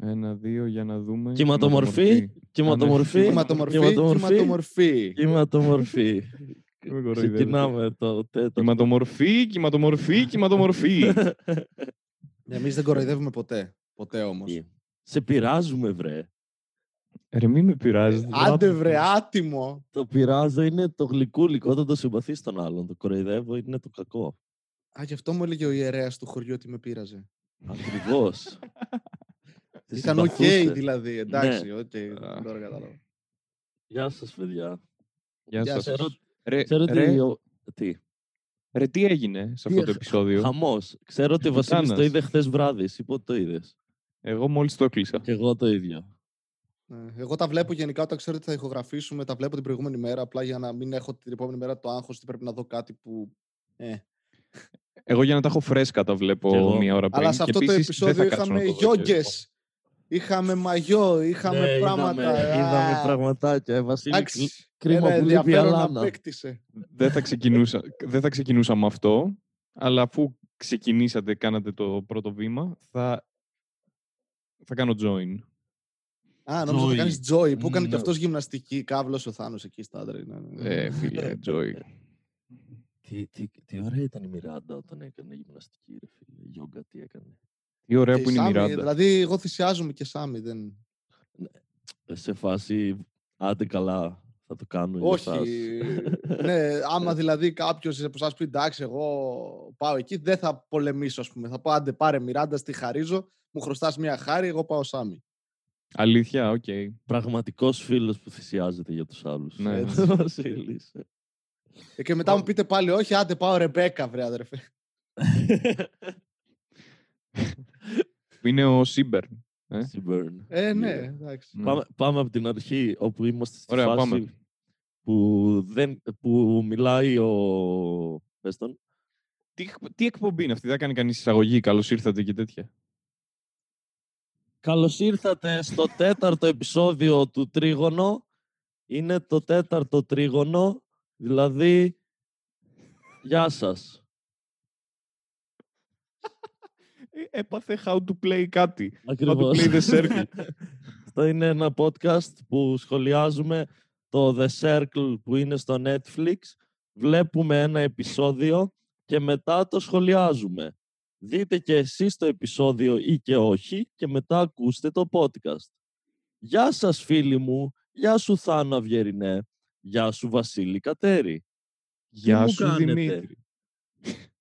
Ένα, δύο, για να δούμε. Κυματομορφή. Κυματομορφή. Κυματομορφή, κυματομορφή. Κυματομορφή. Με κοροϊδεύετε. Ξεκινάμε το τέταρτο. Κυματομορφή, κυματομορφή, κυματομορφή. Εμείς δεν κοροϊδεύουμε ποτέ. Ποτέ όμως. Σε πειράζουμε, βρε. Ρε, μη με πειράζεις. Άντε βρε, άτιμο. Το πειράζω είναι το γλυκούλικο όταν το συμπαθεί τον άλλον. Το κοροϊδεύω είναι το κακό. Α, γι' αυτό μου έλεγε ο ιερέας του χωριού ότι με πείραζε. Ακριβώς. Ήταν οκ δηλαδή. Εντάξει, Ναι. οκ. Τώρα κατάλαβα. Γεια σας, παιδιά. Γεια Γεια σας. σας. Ξέρω, Ρε, ξέρω ρε, ότι. ο- Τι; ρε, τι έγινε σε αυτό το Τι- επεισόδιο; Χαμός. Ξέρω ότι ο Βασίλης το Πουτάνας. είδε χθες βράδυ. Εσύ πότε το είδες; Εγώ μόλις το έκλεισα. Και εγώ το ίδιο. Ναι. Εγώ τα βλέπω γενικά όταν ξέρω ότι θα ηχογραφήσουμε, τα βλέπω την προηγούμενη μέρα, απλά για να μην έχω την επόμενη μέρα το άγχος ότι πρέπει να δω κάτι που... Ε. Εγώ για να τα έχω φρέσκα τα Κι βλέπω εγώ. μία ώρα πριν. Αλλά σε και αυτό το επίσης δεν θα επεισόδιο κάτσω να είχαμε το δω και- γιόγκες, είχαμε μαγιό, είχαμε Ναι, πράγματα. Είδαμε, είδαμε Α, πραγματάκια. Ε, Βασίλη, Εντάξει, κρίμα ένα που λείπει η ενδιαφέρον Αλάνα. απέκτησε. δεν, θα ξεκινούσα, δεν θα ξεκινούσα με αυτό, αλλά αφού ξεκινήσατε, κάνατε το πρώτο βήμα, θα, θα κάνω join. Α, νόμιζα ότι Joy. κάνεις Joy, που έκανε Ναι. και αυτός γυμναστική, κάβλωσε ο Θάνος εκεί στα άντρα. Ναι, ναι, ναι. Ε, φίλε, Joy. Τι, τι, τι ωραία ήταν η Μιράντα όταν έκανε γυμναστική, ρε φίλε. Γιόγκα, τι έκανε. Τι ωραία Και που η είναι η Σάμι, Μιράντα. Δηλαδή, εγώ θυσιάζομαι και Σάμι, δεν... Ε, Σε φάση, άντε καλά, θα το κάνω για Όχι. εσάς. ναι, άμα δηλαδή κάποιος από εσάς πει εντάξει, εγώ πάω εκεί, δεν θα πολεμήσω, ας πούμε. Θα πω άντε πάρε Μιράντα, στη χαρίζω, μου χρωστάς μια χάρη, εγώ πάω Σάμι. Αλήθεια, οκ. Πραγματικός φίλος που θυσιάζεται για τους άλλους. Ναι. Έτσι, Βασίλης. Ε, και μετά μου πείτε πάλι, όχι, άντε πάω Ρεμπέκα, βρε αδερφέ. Είναι ο Σίμπερ. Ε; Σιμπέρν. Ε, ναι, Yeah. εντάξει. Ναι. Πάμε, πάμε από την αρχή, όπου είμαστε στη Ωραία, φάση πάμε. Που, δεν, που μιλάει ο... Πες τον. Τι, τι εκπομπή είναι αυτή, δεν κάνει κανείς εισαγωγή. Καλώς ήρθατε και τέτοια. Καλώς ήρθατε στο τέταρτο επεισόδιο του Τρίγωνο. Είναι το τέταρτο τρίγωνο, δηλαδή... Γεια σας. Ε, Έπαθε how to play κάτι. How to Ακριβώς. play the circle. Αυτό είναι ένα podcast που σχολιάζουμε το The Circle που είναι στο Netflix. Βλέπουμε ένα επεισόδιο και μετά το σχολιάζουμε. Δείτε και εσείς το επεισόδιο ή και όχι και μετά ακούστε το podcast. Γεια σας φίλοι μου, γεια σου Θάνο Αυγερινέ, γεια σου Βασίλη Κατέρη. Γεια μου σου κάνετε; Δημήτρη.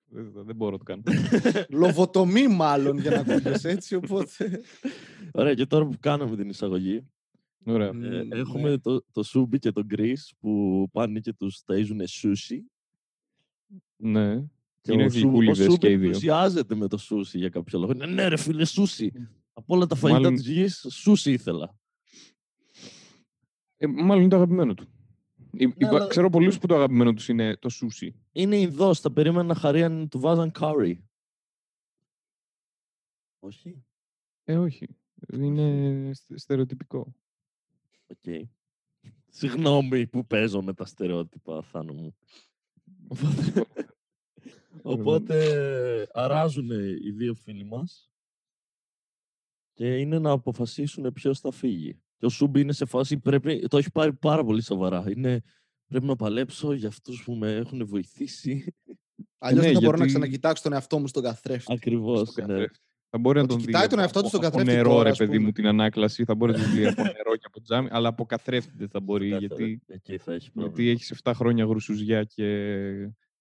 Δεν, δεν μπορώ να το κάνω. Λοβοτομή, μάλλον, για να ακούγεσαι έτσι, οπότε. Ωραία, και τώρα που κάναμε την εισαγωγή, Ωραία. Ε, Μ, έχουμε ναι. το, το Σούμπι και τον Γκρίς που πάνε και τους ταΐζουν σούσι. Ναι. Και Είναι ο, Σου, ο γλυκούληδες Σούμπι και οι δύο. ενθουσιάζεται με το σούσι για κάποιο λόγο. Ναι, ναι ρε φίλε, σούσι. Από όλα τα φαγητά Μάλλον- της γης, σούσι ήθελα. Ε, μάλλον είναι το αγαπημένο του. Υ- υπά- Ναι, αλλά- Ξέρω πολλούς που το αγαπημένο τους είναι το σούσι. Είναι Ινδός, θα περίμενα να χαρεί αν του βάζαν κάρι. Όχι. Ε, όχι. Είναι στε- στερεοτυπικό. Οκ. Συγγνώμη που παίζω με τα στερεότυπα, Θάνο μου. Οπότε, οπότε αράζουν οι δύο φίλοι μας και είναι να αποφασίσουν ποιος θα φύγει. Και ο Σούμπι είναι σε φάση, πρέπει, το έχει πάρει πάρα πολύ σοβαρά. Είναι, πρέπει να παλέψω για αυτούς που με έχουν βοηθήσει. Αλλιώς ναι, δεν θα μπορώ να γιατί- ξανακοιτάξω τον εαυτό μου στον καθρέφτη. Ακριβώς, Στο ναι. καθρέφτη. Θα μπορεί να Ότι τον δει κοιτάει τον από- εαυτό του στον από καθρέφτη νερό, τώρα, ρε ας παιδί πούμε. μου, την ανάκλαση. Θα μπορεί να τον δει από νερό και από τζάμι, αλλά από καθρέφτη δεν θα μπορεί, Κάθε- γιατί, Εκεί θα έχει πρόβλημα. γιατί έχεις 7 χρόνια γρουσουζιά και,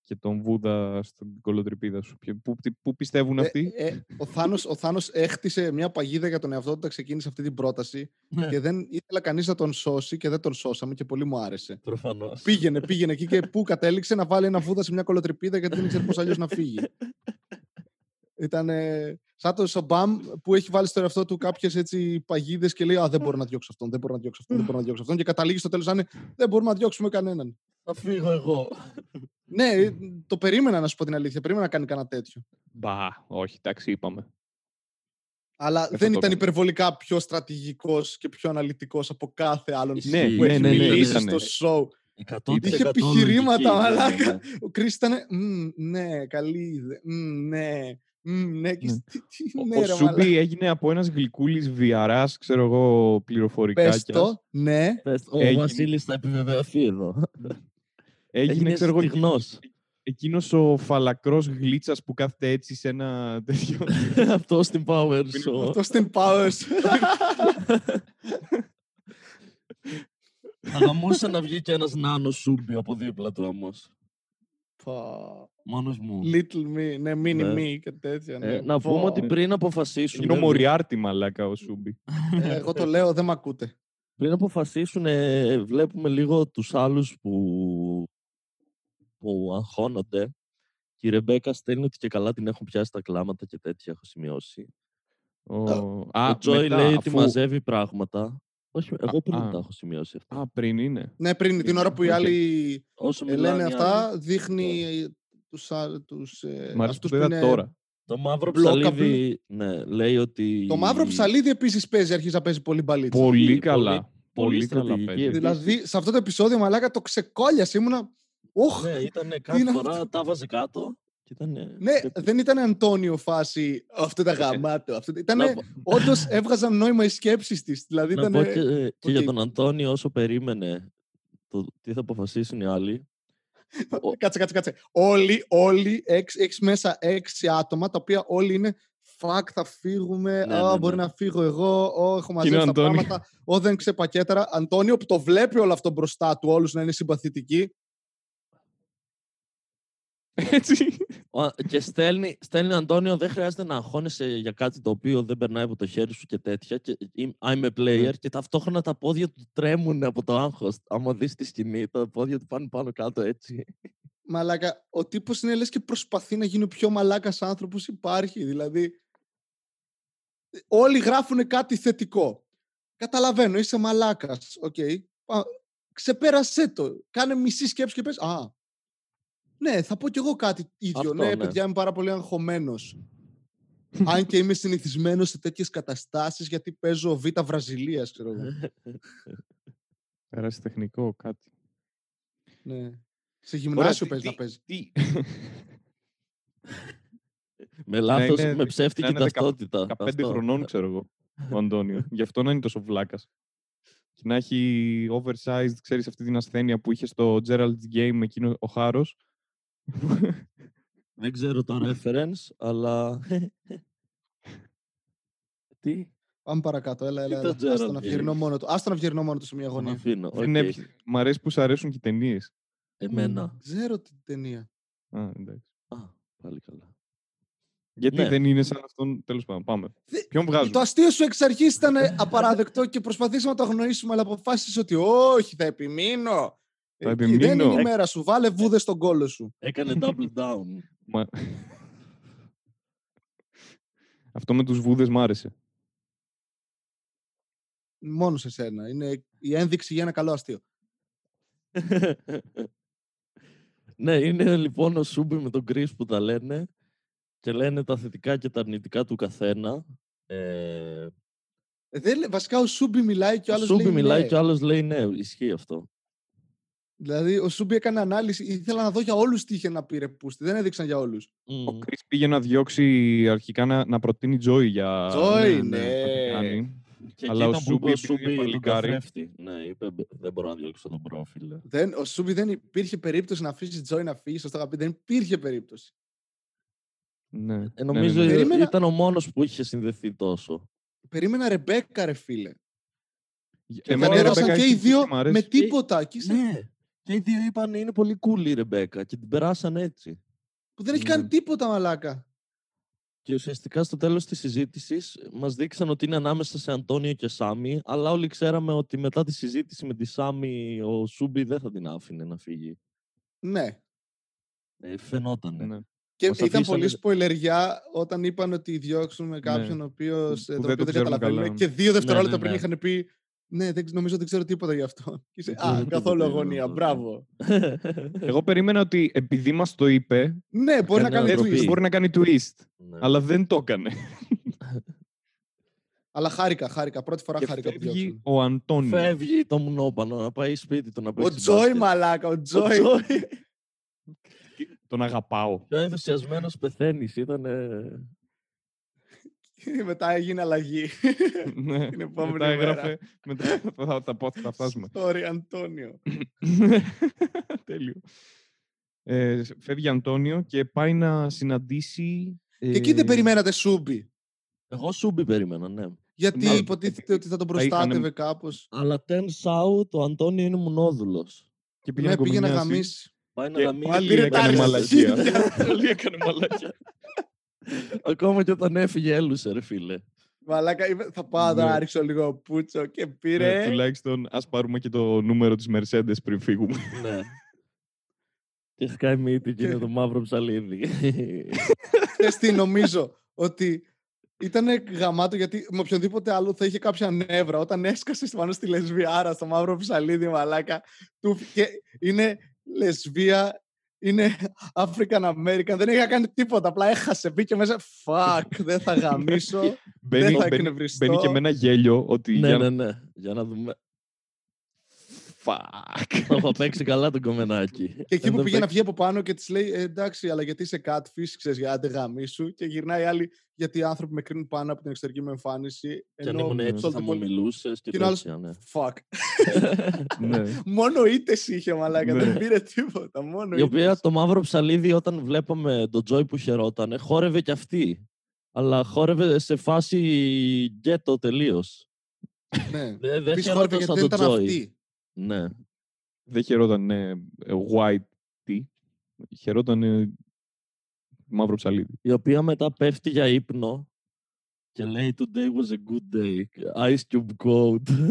και τον Βούδα στην κολοτρυπίδα σου. Ποιο- Πού, τι- πού πιστεύουν Ε, αυτοί; ε, ο, Θάνος, ο Θάνος έχτισε μια παγίδα για τον εαυτό του όταν ξεκίνησε αυτή την πρόταση Ναι, και δεν ήθελα κανείς να τον σώσει και δεν τον σώσαμε και πολύ μου άρεσε. προφανώς. Πήγαινε, πήγαινε εκεί και πού κατέληξε να βάλει ένα βούδα σε μια κολοτρυπίδα γιατί δεν ήξερε πώς αλλιώς να φύγει. Ήταν σαν το Σομπάμ που έχει βάλει στο εαυτό του κάποιες έτσι παγίδες και λέει Α, δεν μπορώ να διώξω αυτόν, δεν μπορώ να διώξω αυτόν, δεν μπορώ να διώξω αυτόν. Και καταλήγει στο τέλος να είναι Δεν μπορούμε να διώξουμε κανέναν. Θα φύγω εγώ. Ναι, το περίμενα να σου πω την αλήθεια. Περίμενα να κάνει κανένα τέτοιο. Μπα, όχι, εντάξει, είπαμε. Αλλά θα δεν το ήταν έκανα. υπερβολικά πιο στρατηγικός και πιο αναλυτικός από κάθε άλλον Ναι, που ναι, έχει ναι, ναι, μιλήσει ήτανε. στο show. 100% Είχε επιχειρήματα, λογική, ναι, μαλάκα. ναι. Ο Κρι ήταν. «Μμ, Ναι, καλή ιδέα. μμ, Ναι. Μμ, ναι, και Ναι. τι- τι- Ο- ναι, ο ρε, Σούμπι μαλάκα. έγινε από ένας γλυκούλης βιαράς, ξέρω εγώ, πληροφορικά. Πες το, ναι. Πες, Ο Έγινε. Βασίλης θα επιβεβαιωθεί εδώ. Έγινε, Έγινε ξέρω εγώ, στιγνός. εκείνος ο φαλακρός γλίτσας που κάθεται έτσι σε ένα τέτοιο... Αυτό στην Power Show. Αυτό στην Powers. Θα γαμούσε να βγει και ένας νάνος σούμπι από δίπλα του όμως. Πα. Μόνος μου. Little me, ναι, mini Ναι. me και τέτοια. ναι. Ε, να πούμε Πω. ότι πριν αποφασίσουν... Είναι ο Μοριάρτη μαλάκα ο Σούμπι. Ε, Εγώ το λέω, δεν μ' ακούτε. Πριν αποφασίσουν, ε, βλέπουμε λίγο τους άλλους που, που αγχώνονται. Και η Ρεμπέκα στέλνει ότι και καλά την έχουν πιάσει τα κλάματα και τέτοια, έχω σημειώσει. Ο, ο Τζόι λέει ότι μαζεύει πράγματα. Όχι, εγώ πριν α. τα έχω σημειώσει αυτά. Α, πριν είναι. Ναι, πριν την ώρα που οι Οκ. άλλοι Όσο ε, μιλάνε λένε οι αυτά, άλλοι. δείχνει τους, α- τους, ε, Μ' αρέσει που αυτούς το που είδα είναι... τώρα. Το μαύρο Blockable. ψαλίδι, ναι, λέει ότι... Το μαύρο ψαλίδι επίσης παίζει, αρχίζει να παίζει πολύ μπαλίτσα. Πολύ πολύ- καλά. πολύ Πολύ καλά στρατηγική παίζει. επίσης. Δηλαδή, σε αυτό το επεισόδιο, μαλάκα, το ξεκόλιασε. Ήμουνα, Όχ, Ναι, ήταν είναι κάθε αυτό; φορά, τα βάζε κάτω. Και ήταν, ναι, δεν ήταν Αντώνιο φάση αυτό τα γαμάτο. Αυτό... Ήταν, να, πω- όντως έβγαζαν νόημα οι σκέψεις της. Δηλαδή να ήταν... πω και, και για οκ. τον Αντώνιο όσο περίμενε το τι θα αποφασίσουν οι άλλοι. ο- Κάτσε, κάτσε, κάτσε. Όλοι, όλοι, έξι, έχεις μέσα έξι άτομα, τα οποία όλοι είναι Φακ, θα φύγουμε. Ναι, Α, ναι, μπορεί ναι. να φύγω εγώ. Ω, έχω μαζέψει τα Αντώνιο. πράγματα. Ω, δεν ξεπακέταρα. Αντώνιο που το βλέπει όλο αυτό μπροστά του, όλους να είναι συμπαθητικοί. Έτσι. Ο- Και στέλνει, στέλνει Αντώνιο, δεν χρειάζεται να αγχώνεσαι για κάτι το οποίο δεν περνάει από το χέρι σου και τέτοια. Και είμαι- I'm a player Ναι. και ταυτόχρονα τα πόδια του τρέμουν από το άγχος. Άμα δεις τη σκηνή, τα πόδια του πάνε πάνω κάτω έτσι. Μαλάκα, ο τύπος είναι λες και προσπαθεί να γίνει ο πιο μαλάκας άνθρωπος υπάρχει. Δηλαδή. Όλοι γράφουν κάτι θετικό. Καταλαβαίνω, είσαι μαλάκας. ΟΚ. Πα- Ξεπέρασέ το. Κάνε μισή σκέψη και πες Α. Ναι, θα πω κι εγώ κάτι ίδιο. Αυτό, ναι, ναι. παιδιά, είμαι πάρα πολύ αγχωμένος. Αν και είμαι συνηθισμένος σε τέτοιες καταστάσεις γιατί παίζω Β' Βραζιλίας, ξέρω εγώ. Πέρασε τεχνικό κάτι. ναι. Σε γυμνάσιο τι- παίζεις να τι- παίζεις. τι- με λάθος, είναι- με ψεύτικη να είναι δεκα- ταυτότητα. 15 Αυτό. χρονών, ξέρω εγώ, ο Αντώνιο. Γι' αυτό να είναι τόσο βλάκας. Και να έχει oversized, ξέρεις, αυτή την ασθένεια που είχε στο Gerald's Game εκείνο ο Χάρος. Δεν ξέρω το reference, αλλά... Τι, Πάμε παρακάτω. Έλα, έλα. το έλα. Gerald Άστο να Game. βγερνώ μόνο του. Άστο να βγερνώ μόνο του σε μια τον γωνία. αφήνω. Δεν οκ. έπι- Μ' αρέσει που σου αρέσουν και οι ταινίες. Εμένα. Ξέρω την ταινία. Α, εντάξει. Α, πάλι καλά. Γιατί Ναι. δεν είναι σαν αυτόν. Τέλος πάντων, πάμε. Δε- Ποιον βγάζουμε; Το αστείο σου εξ αρχής ήταν απαράδεκτο και προσπαθήσαμε να το αγνοήσουμε, αλλά αποφάσισες ότι όχι, θα επιμείνω. Θα Εκεί Δεν επιμείνω. είναι η μέρα σου. Βάλε βούδες στον κόλο σου. Έκανε double down. Μα- Αυτό με τους βούδες μ' άρεσε. Μόνο σε σένα. Είναι η ένδειξη για ένα καλό αστείο. ναι, είναι λοιπόν ο Σούμπι με τον Chris που τα λένε και λένε τα θετικά και τα αρνητικά του καθένα. Ε, Ε, δεν λέ- βασικά ο Σούμπι μιλάει και ο ο άλλος Σούμπι λέει. μιλάει ναι. και ο άλλος λέει ναι, ισχύει αυτό. Δηλαδή, ο Σούμπι έκανε ανάλυση. Ήθελα να δω για όλους τι είχε να πει ρε πούστη. Δεν έδειξαν για όλους. Μμμ. Ο Chris πήγε να διώξει αρχικά να, να προτείνει Joy για. Τζόι, ναι, ναι. να την κάνει. Και Αλλά εκεί ο ήταν που είπε Σούμπι, ο επειδή είναι Σούμπι τον παλικάρι. καθρέφτη. Ναι, είπε «Μπ- δεν μπορώ να διώξω τον πρόφιλ. Δεν, ο Σούμπι δεν υπήρχε περίπτωση να αφήσει Τζόι να φύγει. Σωστά είχα πει. Δεν υπήρχε περίπτωση. Ναι. Ε, ναι, νομίζω ναι, ναι. Περίμενα- ήταν ο μόνος που είχε συνδεθεί τόσο. Περίμενα Ρεμπέκα, ρε φίλε. Εμένα η Πέρασαν Ρεμπέκα και οι έχει δύο μ' αρέσει. με τίποτα. Και είσαι- Ναι. Και οι δύο είπαν είναι πολύ cool η Ρεμπέκα και την περάσαν έτσι. Που δεν έχει Ναι. κάνει τίποτα, μαλάκα. Και ουσιαστικά στο τέλος της συζήτησης μας δείξαν ότι είναι ανάμεσα σε Αντώνιο και Σάμι, αλλά όλοι ξέραμε ότι μετά τη συζήτηση με τη Σάμι ο Σούμπι δεν θα την άφηνε να φύγει. Ναι. Ε, φαινότανε. Ναι. Και Μας ήταν αφήσανε- πολύ σποιλεριά όταν είπαν ότι διώξουν κάποιον ο οποίος, Που ε, τον δεν οποίο το δεν ξέρουμε καταλαβαίνουμε. καλά. Και δύο δευτερόλεπτα ναι, πριν ναι. είχαν πει Ναι, δεν, ξ- νομίζω δεν ξέρω τίποτα γι' αυτό. Και είσαι, Δεν ξέρω Α, τίποτα καθόλου τι είναι αγωνία. αυτό, ναι. Μπράβο. Εγώ περίμενα ότι επειδή μας το είπε, Ναι, μπορεί να Έκανε κάνει ντροπή. twist. μπορεί να κάνει twist. Ναι. Αλλά δεν το έκανε. Αλλά χάρηκα, χάρηκα. Πρώτη φορά Και χάρηκα που φεύγει διώξουν. ο Αντώνιο. Φεύγει το μουνόπανο να πάει σπίτι του να Ο παίξει Τζόι, μπάσκετ. μαλάκα, ο Ο Τζόι. Τζόι. Τον αγαπάω. Πιο ενθουσιασμένος πεθαίνεις. Ήταν... Μετά έγινε αλλαγή. ναι. Την επόμενη Μετά μέρα. έγραφε. Μετά θα, θα, θα, θα φτάσουμε. Sorry, Αντώνιο. Τέλειο. Ε, φεύγει Αντώνιο και πάει να συναντήσει. Και εκεί δεν ε, περιμένατε Σούμπι; Εγώ σούμπι περίμενα, ναι. Γιατί Ναι. υποτίθεται ότι θα τον Θα είχανε- προστάτευε κάπως; Αλλά turns out ο Αντώνιο είναι μονόδουλος. Και πήγε Ναι, να πήγε να κομμουνιάσει. γαμίσει. Πάει να Και γαμίσει. πάλι Πήρε έκανε τα μαλακία. αρχίδια. Πάλι έκανε μαλακία. Ακόμα και όταν έφυγε έλουσε, ρε φίλε. Μαλάκα, είπε, θα πάω Ναι. να ρίξω λίγο πούτσο και Ναι, πήρε. τουλάχιστον ας πάρουμε και το νούμερο της Mercedes πριν φύγουμε. ναι. Και σκάει μύτη και είναι το μαύρο ψαλίδι. Ξέρεις τι νομίζω, ότι ήταν γαμάτο γιατί με οποιονδήποτε άλλο θα είχε κάποια νεύρα. Όταν έσκασες πάνω στη λεσβιάρα, στο μαύρο ψαλίδι, μαλάκα, του, και είναι λεσβία, είναι African American, δεν είχε κάνει τίποτα, απλά έχασε, μπήκε μέσα, fuck, δεν θα γαμίσω, δεν Μπαίνει, θα μπαίνει, εκνευριστώ. μπαίνει και με ένα γέλιο ότι ναι, για ναι, να... ναι. Για να δούμε. Fuck. Το έχω παίξει καλά τον κομμενάκι. Και εκεί Δεν που το πήγε να παίξει- βγει από πάνω και της λέει: «Ε, Εντάξει, αλλά γιατί είσαι catfish, ξέρεις, για άντε γαμίσου. Και γυρνάει η άλλη, γιατί οι άνθρωποι με κρίνουν πάνω από την εξωτερική μου εμφάνιση. Και αν ενώ ήμουν έτσι στο θα μου πολύ- μιλούσες και Και είναι ο άλλος, τέτοια, ναι. Fuck. ναι. Μόνο ήττε είχε μαλάκα. Ναι. Δεν πήρε τίποτα. Μόνο Η οποία ήττες. το μαύρο ψαλίδι όταν βλέπαμε τον Τζόι που χαιρότανε, χόρευε κι αυτή. Αλλά χόρευε σε φάση γκέτο τελείως. Ναι. Δεν δεν Επίσης χόρευε χαιρόταν γιατί σαν δεν τον ήταν Τζόι. αυτή. Ναι. Δεν χαιρόταν ναι, ε, white tea. Χαιρόταν ε, μαύρο ψαλίδι. Η οποία μετά πέφτει για ύπνο και λέει Today was a good day. Ice Cube Code.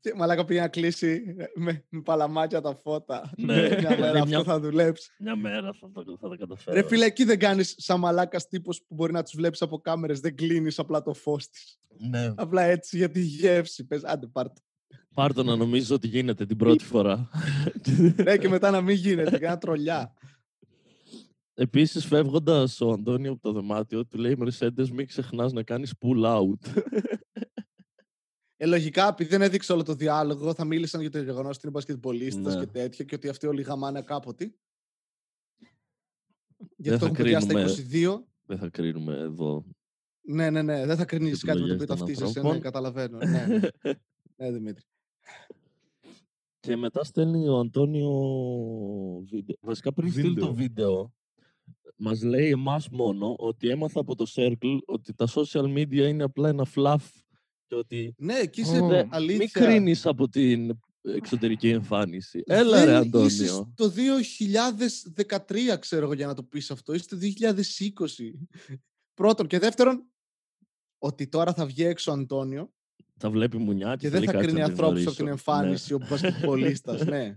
Και μαλάκα πήγε να κλείσει με, με παλαμάκια τα φώτα. Ναι. Μια μέρα Δηλαδή αυτό μια- θα δουλέψει. Μια μέρα θα το, θα το καταφέρω. Ρε φίλε, εκεί δεν κάνεις σαν μαλάκας τύπος που μπορεί να τους βλέπεις από κάμερες. Δεν κλείνεις απλά το φως της. Ναι. Απλά έτσι για τη γεύση. Πες, άντε πάρ' το. Πάρ' το να νομίζω ότι γίνεται την πρώτη φορά. Ναι, και μετά να μην γίνεται. Και ένα τρολιά. Επίσης, φεύγοντας ο Αντώνιο από το δωμάτιο, του λέει Mercedes, μην ξεχνάς να κάνεις pull out. Ε, λογικά, επειδή δεν έδειξε όλο το διάλογο, θα μίλησαν για το γεγονός ότι είναι μπασκετμπολίστας Ναι. και τέτοια και ότι αυτοί όλοι γαμάνε κάποτε. Δεν Γιατί το θα έχουν παιδιά στα κρίνουμε 22. Δεν θα κρίνουμε εδώ. Ναι, ναι, ναι. Δεν θα κρίνεις τις κάτι με το επιλογές οποίο των ταυτίζεσαι. Ναι, ανθρώπων. καταλαβαίνω. Ναι, ναι. ναι, Δημήτρη. Και μετά στέλνει ο Αντώνιο βίντεο. Βασικά πριν στείλει το βίντεο, μας λέει εμάς μόνο ότι έμαθα από το Circle ότι τα social media είναι απλά ένα fluff και ότι Ναι, εκεί είσαι Ω, δεν- αλήθεια. μην κρίνεις από την εξωτερική εμφάνιση. Έλα ρε Δεν Αντώνιο. Είσαι το 2013, ξέρω εγώ, για να το πεις αυτό. Είσαι το 2020. Πρώτον. Και δεύτερον, ότι τώρα θα βγει έξω ο Αντώνιο Θα βλέπει μουνιά και, και δεν θέλει θα κάτι κρίνει να της ανθρώπους από την γνωρίσω. Ναι. εμφάνιση ο μπασκετμπολίστας, ναι.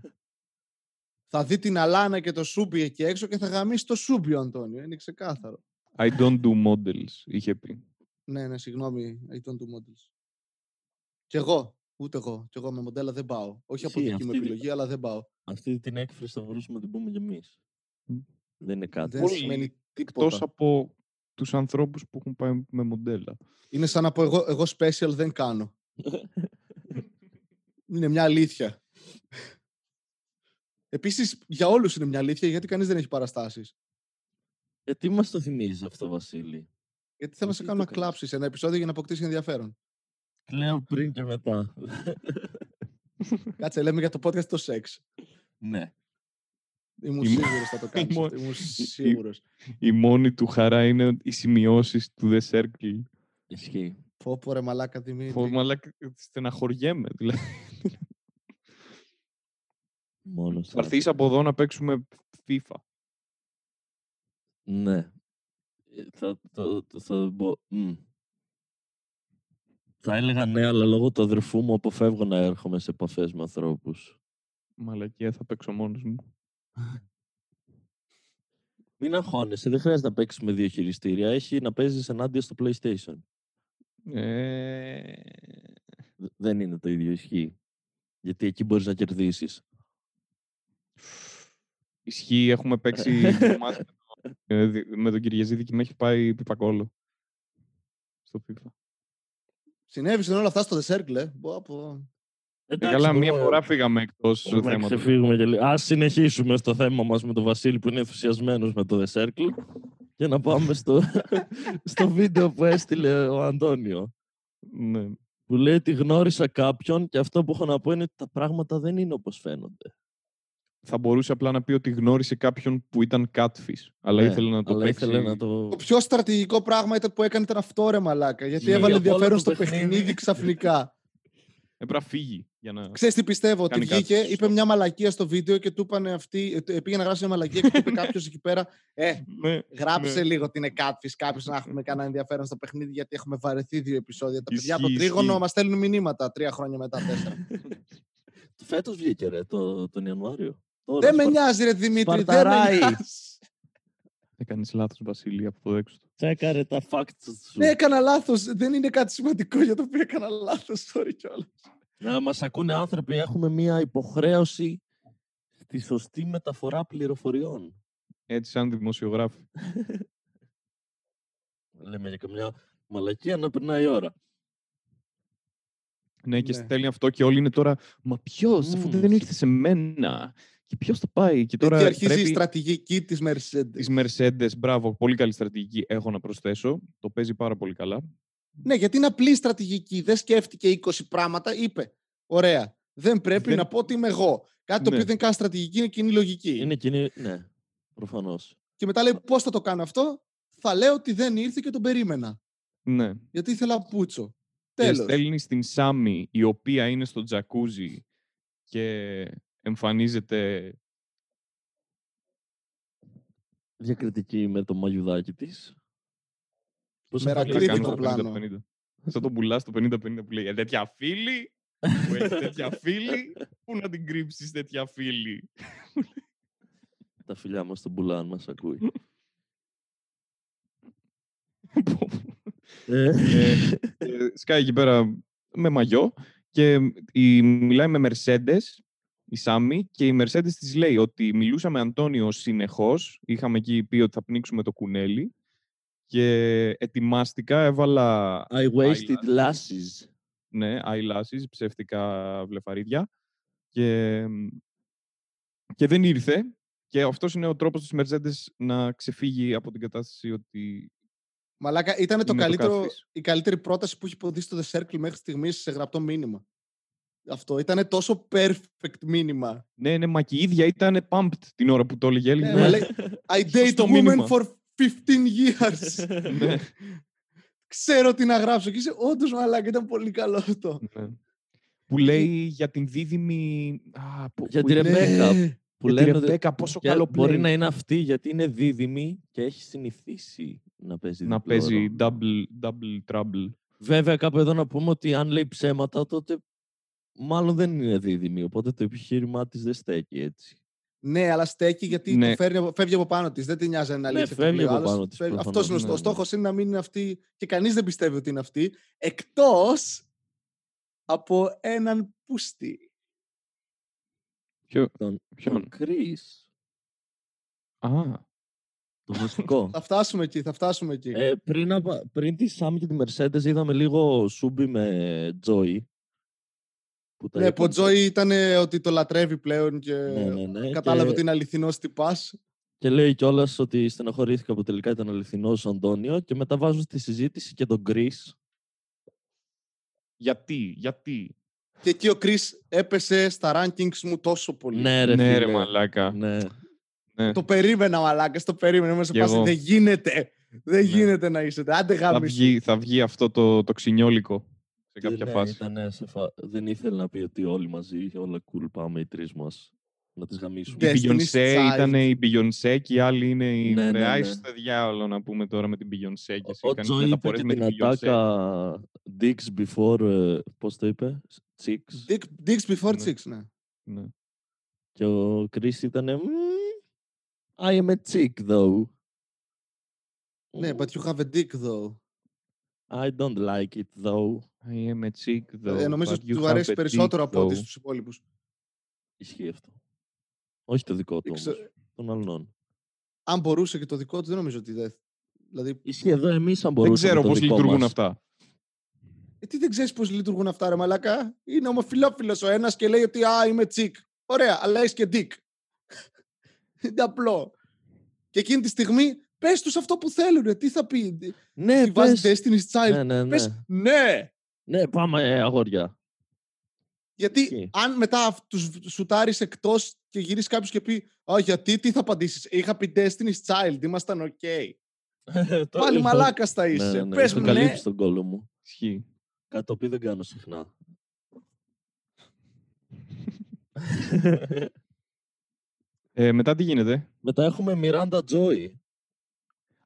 Θα δει την Αλάνα και το Σούμπι εκεί έξω και θα γαμίσει το Σούμπι ο Αντώνιο. Είναι ξεκάθαρο. I don't do models, είχε πει. Ναι, ναι, συγγνώμη, I don't do models. Κι εγώ, ούτε εγώ. Κι εγώ με μοντέλα δεν πάω. Όχι από Ισχύει, δική μου αυτή- επιλογή, αλλά δεν πάω. Αυτή την έκφραση θα μπορούσαμε να την πούμε κι εμείς. Μμ. Δεν είναι κάτι. Δεν Πολύ σημαίνει Εκτός τίποτα. από τους ανθρώπους που έχουν πάει με μοντέλα. Είναι σαν να πω εγώ, εγώ special δεν κάνω. είναι μια αλήθεια. Επίσης, για όλους είναι μια αλήθεια, γιατί κανείς δεν έχει παραστάσεις. Γιατί μας το θυμίζεις αυτό, Βασίλη; Γιατί θέλω να σε Γιατί κάνω να το κάνεις; κλάψεις ένα επεισόδιο για να αποκτήσεις ενδιαφέρον. Κλαίω πριν και μετά. Κάτσε, λέμε για το podcast το σεξ. ναι. Ήμουν Η μο- σίγουρος θα το κάνεις. μο- αυτό, Ήμουν σίγουρος. Η μόνη του χαρά είναι οι σημειώσεις του The Circle. Ισχύει. Πω πω ρε μαλάκα Δημήτρη. Φω- Μαλάκα, στεναχωριέμαι. Δηλαδή. Μόνος Θα σαν- έρθεις από εδώ να παίξουμε FIFA. Ναι. Ε, Θα, θα, θα, θα μπο- μμ. Θα έλεγα ναι, αλλά λόγω του αδερφού μου αποφεύγω να έρχομαι σε επαφές με ανθρώπους. Μαλακία θα παίξω μόνος μου. Μην αγχώνεσαι, δεν χρειάζεται να παίξεις με δύο χειριστήρια. Έχει να παίζεις ενάντια στο PlayStation. Ε, Δε- Δεν είναι το ίδιο ισχύει. Γιατί εκεί μπορείς να κερδίσεις. Ισχύει, έχουμε παίξει κομμάτι με το- ε, δι- με τον Κυριαζίδη και με έχει πάει πιπακόλο. Στο FIFA. Συνέβησαν όλα αυτά στο The Circle, ε. Πω, πω. Ε, καλά, μία μπορούμε- φορά φύγαμε εκτός του μπορούμε να θέματος. ξεφύγουμε και λίγο. Ας συνεχίσουμε στο θέμα μας με τον Βασίλη που είναι ενθουσιασμένος με το The Circle. Και να πάμε στο, στο βίντεο που έστειλε ο Αντώνιο. Ναι. Που λέει ότι γνώρισα κάποιον και αυτό που έχω να πω είναι ότι τα πράγματα δεν είναι όπως φαίνονται. Θα μπορούσε απλά να πει ότι γνώρισε κάποιον που ήταν catfish. Αλλά Ναι, ήθελε να το αλλά παίξει. ήθελε να το... Το πιο στρατηγικό πράγμα ήταν που έκανε ήταν αυτό ρε μαλάκα. Γιατί Ναι. έβαλε Από όλο ενδιαφέρον το στο παιχνίδι παιχνίδι. ξαφνικά. Έπρεπε να φύγει. Για να... Ξέρεις τι πιστεύω, ότι Κάνει βγήκε, κάτι. είπε μια μαλακία στο βίντεο και του είπαν αυτοί, ε, πήγε να γράψει μια μαλακία και του είπε κάποιος εκεί πέρα, Ε, Ναι. γράψε Ναι. λίγο ότι είναι catfish κάποιο να έχουμε κανένα ενδιαφέρον στο παιχνίδι, γιατί έχουμε βαρεθεί δύο επεισόδια. Τα παιδιά από Ισχύει, τρίγωνο ισχύει. μας στέλνουν μηνύματα τρία χρόνια μετά, τέσσερα. Φέτος βγήκε ρε, το, τον Ιανουάριο. Τώρα, δεν με σπα- νοιάζει, ρε Δημήτρη, δεν με Σπαρταράει. Νοιάζει. Έκανες λάθος, Βασίλη, αποδέξου το. Τσέκαρε τα facts σου. Ναι, έκανα λάθος. Δεν είναι κάτι σημαντικό για το οποίο έκανα λάθος. Sorry κιόλας. Να μας ακούνε άνθρωποι, έχουμε μία υποχρέωση στη σωστή μεταφορά πληροφοριών. Έτσι, σαν δημοσιογράφοι. Λέμε για καμιά μαλακία να περνάει η ώρα. Ναι, και Ναι. στέλνει αυτό και όλοι είναι τώρα. Μα ποιος, αφού Μμμ. δεν ήρθε σε μένα. Και ποιος θα πάει; Και τώρα Γιατί αρχίζει η πρέπει στρατηγική της Mercedes. Της Mercedes, μπράβο, πολύ καλή στρατηγική. Έχω να προσθέσω. Το παίζει πάρα πολύ καλά. Ναι, γιατί είναι απλή στρατηγική. Δεν σκέφτηκε 20 πράγματα, είπε. Ωραία. Δεν πρέπει Δεν- να πω ότι είμαι εγώ. Κάτι το Ναι. οποίο δεν κάνει στρατηγική, είναι κοινή λογική. Είναι κοινή, ναι, προφανώς. Και μετά λέει πώς θα το κάνω αυτό; Θα λέω ότι δεν ήρθε και τον περίμενα. Ναι. Γιατί ήθελα πούτσο. Και Τέλος. στέλνει στην Σάμι, η οποία είναι στο τζακούζι και εμφανίζεται. Διακριτική με το μαγιουδάκι της. Πώς Με θα Θα Κρίτικο κάνω κάνει στο πλάνο. 50-50. Σαν τον πουλάς στο 50-50 που λέει «Ε, τέτοια φίλη, που έχεις τέτοια φίλη, πού να την κρύψεις τέτοια φίλη; τα φιλιά μας στον Μπουλάν μας ακούει. Ε, Ε, σκάει εκεί πέρα με μαγιό και η, μιλάει με Mercedes, η Σάμι, και η Mercedes της λέει ότι μιλούσα με Αντώνιο συνεχώς, είχαμε εκεί πει ότι θα πνίξουμε το κουνέλι και ετοιμάστηκα, έβαλα I wasted lashes. ναι, eyelashes, ψεύτικα βλεφαρίδια και, και δεν ήρθε και αυτός είναι ο τρόπος της Mercedes να ξεφύγει από την κατάσταση ότι Μαλάκα, ήταν το Είναι το καλύτερο, catfish. η καλύτερη πρόταση που έχει υποδεί στο The Circle μέχρι στιγμής σε γραπτό μήνυμα. Αυτό ήταν τόσο perfect μήνυμα. ναι, ναι, μα και η ίδια ήταν pumped την ώρα που το έλεγε. έλεγε, Ναι, «Ναι, μα λέει, I date Σωστό women μήνυμα. for 15 years. ναι, Ξέρω τι να γράψω. Και είσαι όντως μαλάκα, ήταν πολύ καλό αυτό. ναι. Που λέει για την δίδυμη... Α, που, Για που τη είναι- Ρεμπέκα. Ναι. Που για τη λένε ότι Ρεμπέκα, πόσο και καλό μπορεί play. να είναι αυτή γιατί είναι δίδυμη και έχει συνηθίσει να παίζει να διπλό παίζει ρόλο. double, double trouble. Βέβαια κάπου εδώ να πούμε ότι αν λέει ψέματα τότε μάλλον δεν είναι δίδυμη οπότε το επιχείρημά της δεν στέκει έτσι. Ναι, αλλά στέκει γιατί Ναι. το φέρνει, από- φεύγει από πάνω της. Δεν την νοιάζει αν είναι Ναι, αλήθεια. φεύγει από πάνω της, Αυτός προφανώς. είναι ο Ναι, στόχο. Ο ναι. στόχος είναι να μην είναι αυτή και κανείς δεν πιστεύει ότι είναι αυτή. Εκτός από έναν πούστη. Ποιο, Τον, ποιον; τον Chris, Α, το μουσικό. Θα φτάσουμε εκεί, θα φτάσουμε εκεί. ε, πριν, απα- πριν τη Sam και τη Mercedes είδαμε λίγο σούμπι με Joy. Που τα ναι, που ο είπαν- Τζόι ήταν ε, ότι το λατρεύει πλέον και Ναι, ναι, ναι, κατάλαβε και- ότι είναι αληθινός τυπάς. Και λέει κιόλας ότι στεναχωρήθηκα που τελικά ήταν αληθινός ο Αντώνιο και μετά βάζουν στη συζήτηση και τον Chris. γιατί, γιατί; Και εκεί ο Κρι έπεσε στα rankings μου τόσο πολύ. Ναι, ρε, ναι, ρε φίλε. μαλάκα. Ναι. Ναι. Το περίμενα, μαλάκα. Το περίμενα. Είμαι σε Κι φάση. εγώ. Δεν γίνεται. Δεν Ναι. γίνεται να είσαι. Άντε Θα γάμισου. βγει, θα βγει αυτό το, το ξινιόλικο σε κάποια ναι, φάση. ήτανε σε φα... Δεν ήθελε να πει ότι όλοι μαζί, όλα cool, πάμε οι τρεις μας να τις γαμίσουμε. Ναι. Η Destiny's Beyoncé Child. ήταν η Beyoncé και οι άλλοι είναι η Ναι, ναι, Ρε, ναι. στο διάολο να πούμε τώρα με την Beyoncé και εσύ Ο κάνεις Τζο είπε μεταφορές και με την την Beyoncé. ατάκα Dicks before, ε, πώς το είπε, Chicks. Dick, Dicks before Ναι. chicks, ναι. Ναι. Και ο Chris ήταν I am a chick though. Ναι, but you have a dick though. I don't like it though. I am a chick though, Ε, νομίζω but ότι you του have αρέσει a περισσότερο dick από ό,τι though. στους υπόλοιπους. Ισχύει αυτό. Όχι το δικό του Ήξε- όμως, των άλλων. Αν μπορούσε και το δικό του, δεν νομίζω ότι δεν. Δηλαδή, Ισχύει εδώ εμείς αν Δεν μπορούσαμε ξέρω το πώς δικό λειτουργούν μας. αυτά. ε, τι δεν ξέρεις πώς λειτουργούν αυτά, ρε Μαλάκα; Είναι ομοφυλόφιλο ο ένας και λέει ότι Α, είμαι chick. Ωραία, αλλά έχεις και dick. Είναι απλό. Και εκείνη τη στιγμή πες τους αυτό που θέλουν. Τι θα πει. Ναι, Τι βάζει πες. Destiny's Child. Ναι, ναι, ναι. Πες ναι. Ναι, πάμε ε, αγόρια. Γιατί Ισχύει. αν μετά τους σουτάρεις εκτός και γυρίσεις κάποιος και πει «Α, γιατί, τι θα απαντήσεις. Είχα πει Destiny's Child, ήμασταν ΟΚ. Το Πάλι έχω- μαλάκας θα Ναι, είσαι. ναι, Πες έχω μου ναι. καλύψει τον κόλλο μου. Ισχύει. Κάτι το οποίο δεν κάνω συχνά. Ε, μετά τι γίνεται; Μετά έχουμε Miranda Joy.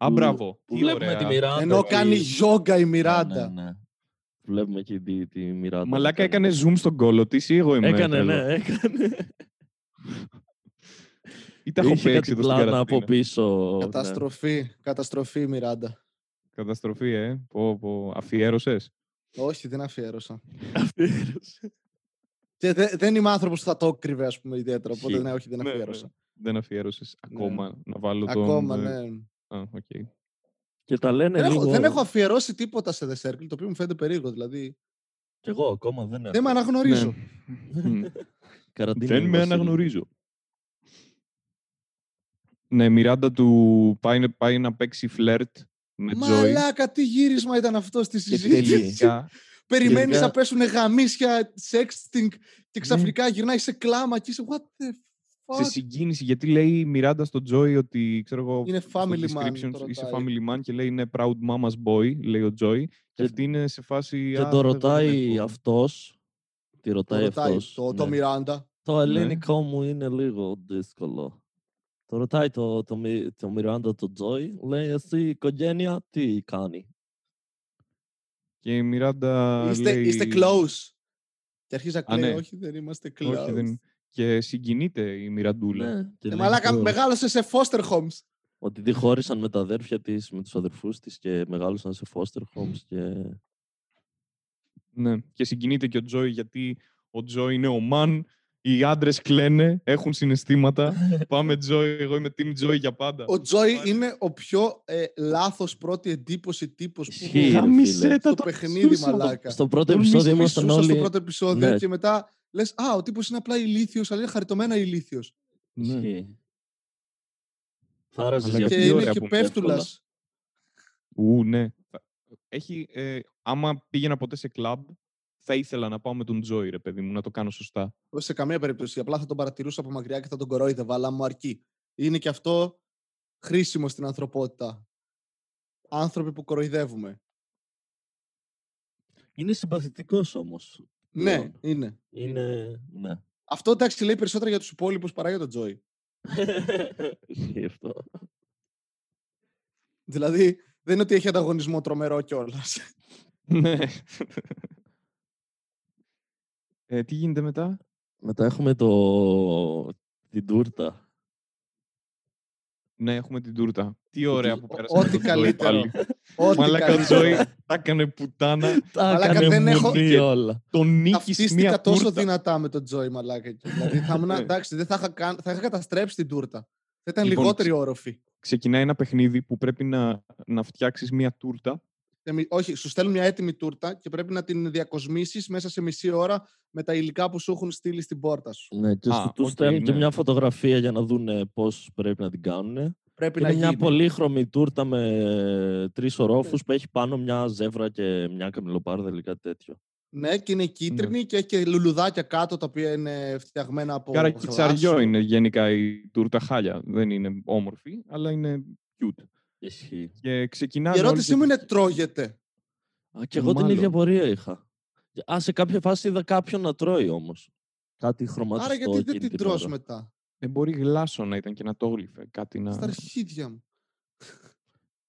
Α, Που- μπράβο. Που Τι βλέπουμε ωραία. τη Miranda. Ενώ εκεί. κάνει γιόγκα η Μιράντα. Ναι, ναι, ναι. Βλέπουμε και τη, τη Miranda. Μαλάκα που κάνει. έκανε zoom στον κόλλο της ή εγώ είμαι Έκανε, τρελός; ναι, έκανε. Ή τα έχω Είχε παίξει κάτι εδώ στην πλάνα από καραντίνα. πίσω. ναι. Καταστροφή. Καταστροφή η Μιράντα. Καταστροφή, ε. Πω, πω. Αφιέρωσες; Όχι, δεν αφιέρωσα. Αφιέρωσε. Και δε- δεν είμαι άνθρωπος που θα το κρύβε, ας πούμε, ιδιαίτερα. Οπότε Ισχύει. ναι, όχι, δεν Ναι, ναι. αφιέρωσα. Δεν αφιέρωσες ακόμα να βάλω τον... Ακόμα, ε, ναι. Α, ΟΚ. Και τα λένε Δεν, λίγο... έχω, δεν έχω αφιερώσει τίποτα σε The Circle, το οποίο μου φαίνεται περίεργο. Δηλαδή, Κι εγώ ακόμα δεν έχω. δεν με αναγνωρίζω. Μμ. Καραντίνα Δεν είναι με Βασίλη. αναγνωρίζω. Ναι, Μιράντα του πάει, πάει να παίξει φλερτ με Τζόι. Μαλάκα, τι γύρισμα ήταν αυτό στη Και συζήτηση. τελικά Περιμένεις τελικά- να πέσουν γαμίσια, sexting Ναι. και ξαφνικά γυρνάει σε κλάμα και είσαι what the σε fuck. συγκίνηση, γιατί λέει η Μιράντα στον Τζόι ότι ξέρω εγώ. Είναι στο family man, description το είσαι ρωτάει. family man και λέει είναι proud mama's boy, λέει ο Τζόι. Και Και- αυτή είναι σε φάση. Και «Α, το εγώ δεν ρωτάει έχω». αυτός. Τη Το ρωτάει ρωτάει αυτός. το, το ναι. Μιράντα. Το Ναι. ελληνικό μου είναι λίγο δύσκολο. Το ρωτάει το, το, Μι- το Μιράντα το Τζόι. Λέει εσύ η οικογένεια τι κάνει; Και η Μιράντα. Είστε, λέει, είστε close. Και αρχίζει να Α, κλαίει, ναι. όχι δεν είμαστε close. Όχι, δεν... Και συγκινείται η Μιραντούλα. Ναι, και Ε, λέει μαλάκα, το- μεγάλωσε σε foster homes. Ότι δεν χώρισαν με τα αδέρφια της, με τους αδερφούς της και μεγάλωσαν σε foster homes και... Ναι. Και συγκινείται και ο Τζόι γιατί ο Τζόι είναι ο man. Οι άντρες κλαίνε, έχουν συναισθήματα. Πάμε Τζόι, εγώ είμαι team Τζόι για πάντα. Ο Τζόι είναι ο πιο ε, λάθος πρώτη εντύπωση τύπος που Ισχύει, έχω ρε Γάμισε φίλε. τα στο το παιχνίδι, μισούσα. μαλάκα. Στο πρώτο Τον επεισόδιο μισ- ήμασταν Μισούσα στο όλοι... πρώτο επεισόδιο Ναι. και μετά λες «Α, ο τύπος είναι απλά ηλίθιος, αλλά είναι χαριτωμένα ηλίθιος». Ναι. Ισχύει. Θάραζες Αλλά για Και τι αυτό. είναι ωραία και που είναι εύκολα. πέφτουλας. Ου, ναι. Θα- Έχει, ε, άμα πήγαινα ποτέ σε κλαμπ, θα ήθελα να πάω με τον Τζόι, ρε παιδί μου, να το κάνω σωστά. Όχι σε καμία περίπτωση. Απλά θα τον παρατηρούσα από μακριά και θα τον κορόιδευα, αλλά μου αρκεί. Είναι και αυτό χρήσιμο στην ανθρωπότητα. Άνθρωποι που κοροϊδεύουμε. Είναι συμπαθητικός όμως. Ναι, πλέον. είναι. Είναι... Ναι. Αυτό εντάξει λέει περισσότερα για τους υπόλοιπους παρά για τον Τζόι. Ισχύει αυτό. Δηλαδή, δεν είναι ότι έχει ανταγωνισμό τρομερό κιόλας. Ναι. Ε, τι γίνεται μετά; Μετά έχουμε το... την τούρτα. Ναι, έχουμε την τούρτα. Τι ωραία που Ό- πέρασαμε. ό,τι τον Τζόι καλύτερο. πάλι. Ό,τι Μαλάκα ο καλύτερο. Τζόι τα έκανε πουτάνα. Τα Μαλάκα, έκανε δεν έχω- μουνί και- όλα. Τον νίκησε Ταυτίστηκα μία τόσο τούρτα. δυνατά με τον Τζόι μαλάκα. εκεί. δηλαδή, θα ήμουν, Ναι. εντάξει, δεν θα είχα, καν, θα είχα καταστρέψει την τούρτα. Θα ήταν Λοιπόν, λιγότερη όροφη. Ξεκινάει ένα παιχνίδι που πρέπει να, να φτιάξεις μία τούρτα. Ε, μη- Όχι, σου στέλνουν μια έτοιμη τούρτα και πρέπει να την διακοσμήσεις μέσα σε μισή ώρα με τα υλικά που σου έχουν στείλει στην πόρτα σου. Ναι, και Α, σου τους οκ, στέλνουν και ναι. μια φωτογραφία για να δουν πώς πρέπει να την κάνουν. Πρέπει Είναι να μια γίνει. πολύχρωμη τούρτα με τρεις ορόφους που έχει πάνω μια ζεύρα και μια καμιλοπάρδα ή κάτι τέτοιο. Ναι, και είναι κίτρινη και έχει και λουλουδάκια κάτω τα οποία είναι φτιαγμένα από Κάρα γλάσσο. κυτσαριό είναι γενικά η τούρτα χάλια. Δεν είναι όμορφη, αλλά είναι cute. Ισχύει. Και ξεκινάνε Η όλοι ερώτησή και μου τις- είναι τρώγεται. Α, και εγώ την Μάλλον. ίδια πορεία είχα. Α, σε κάποια φάση είδα κάποιον να τρώει όμως. Κάτι χρωματιστό Άρα γιατί δεν εκείνη την την τρως ώρα. μετά; Ε, μπορεί γλάσο να ήταν και να το γλύφε. Κάτι να... Στα αρχίδια μου.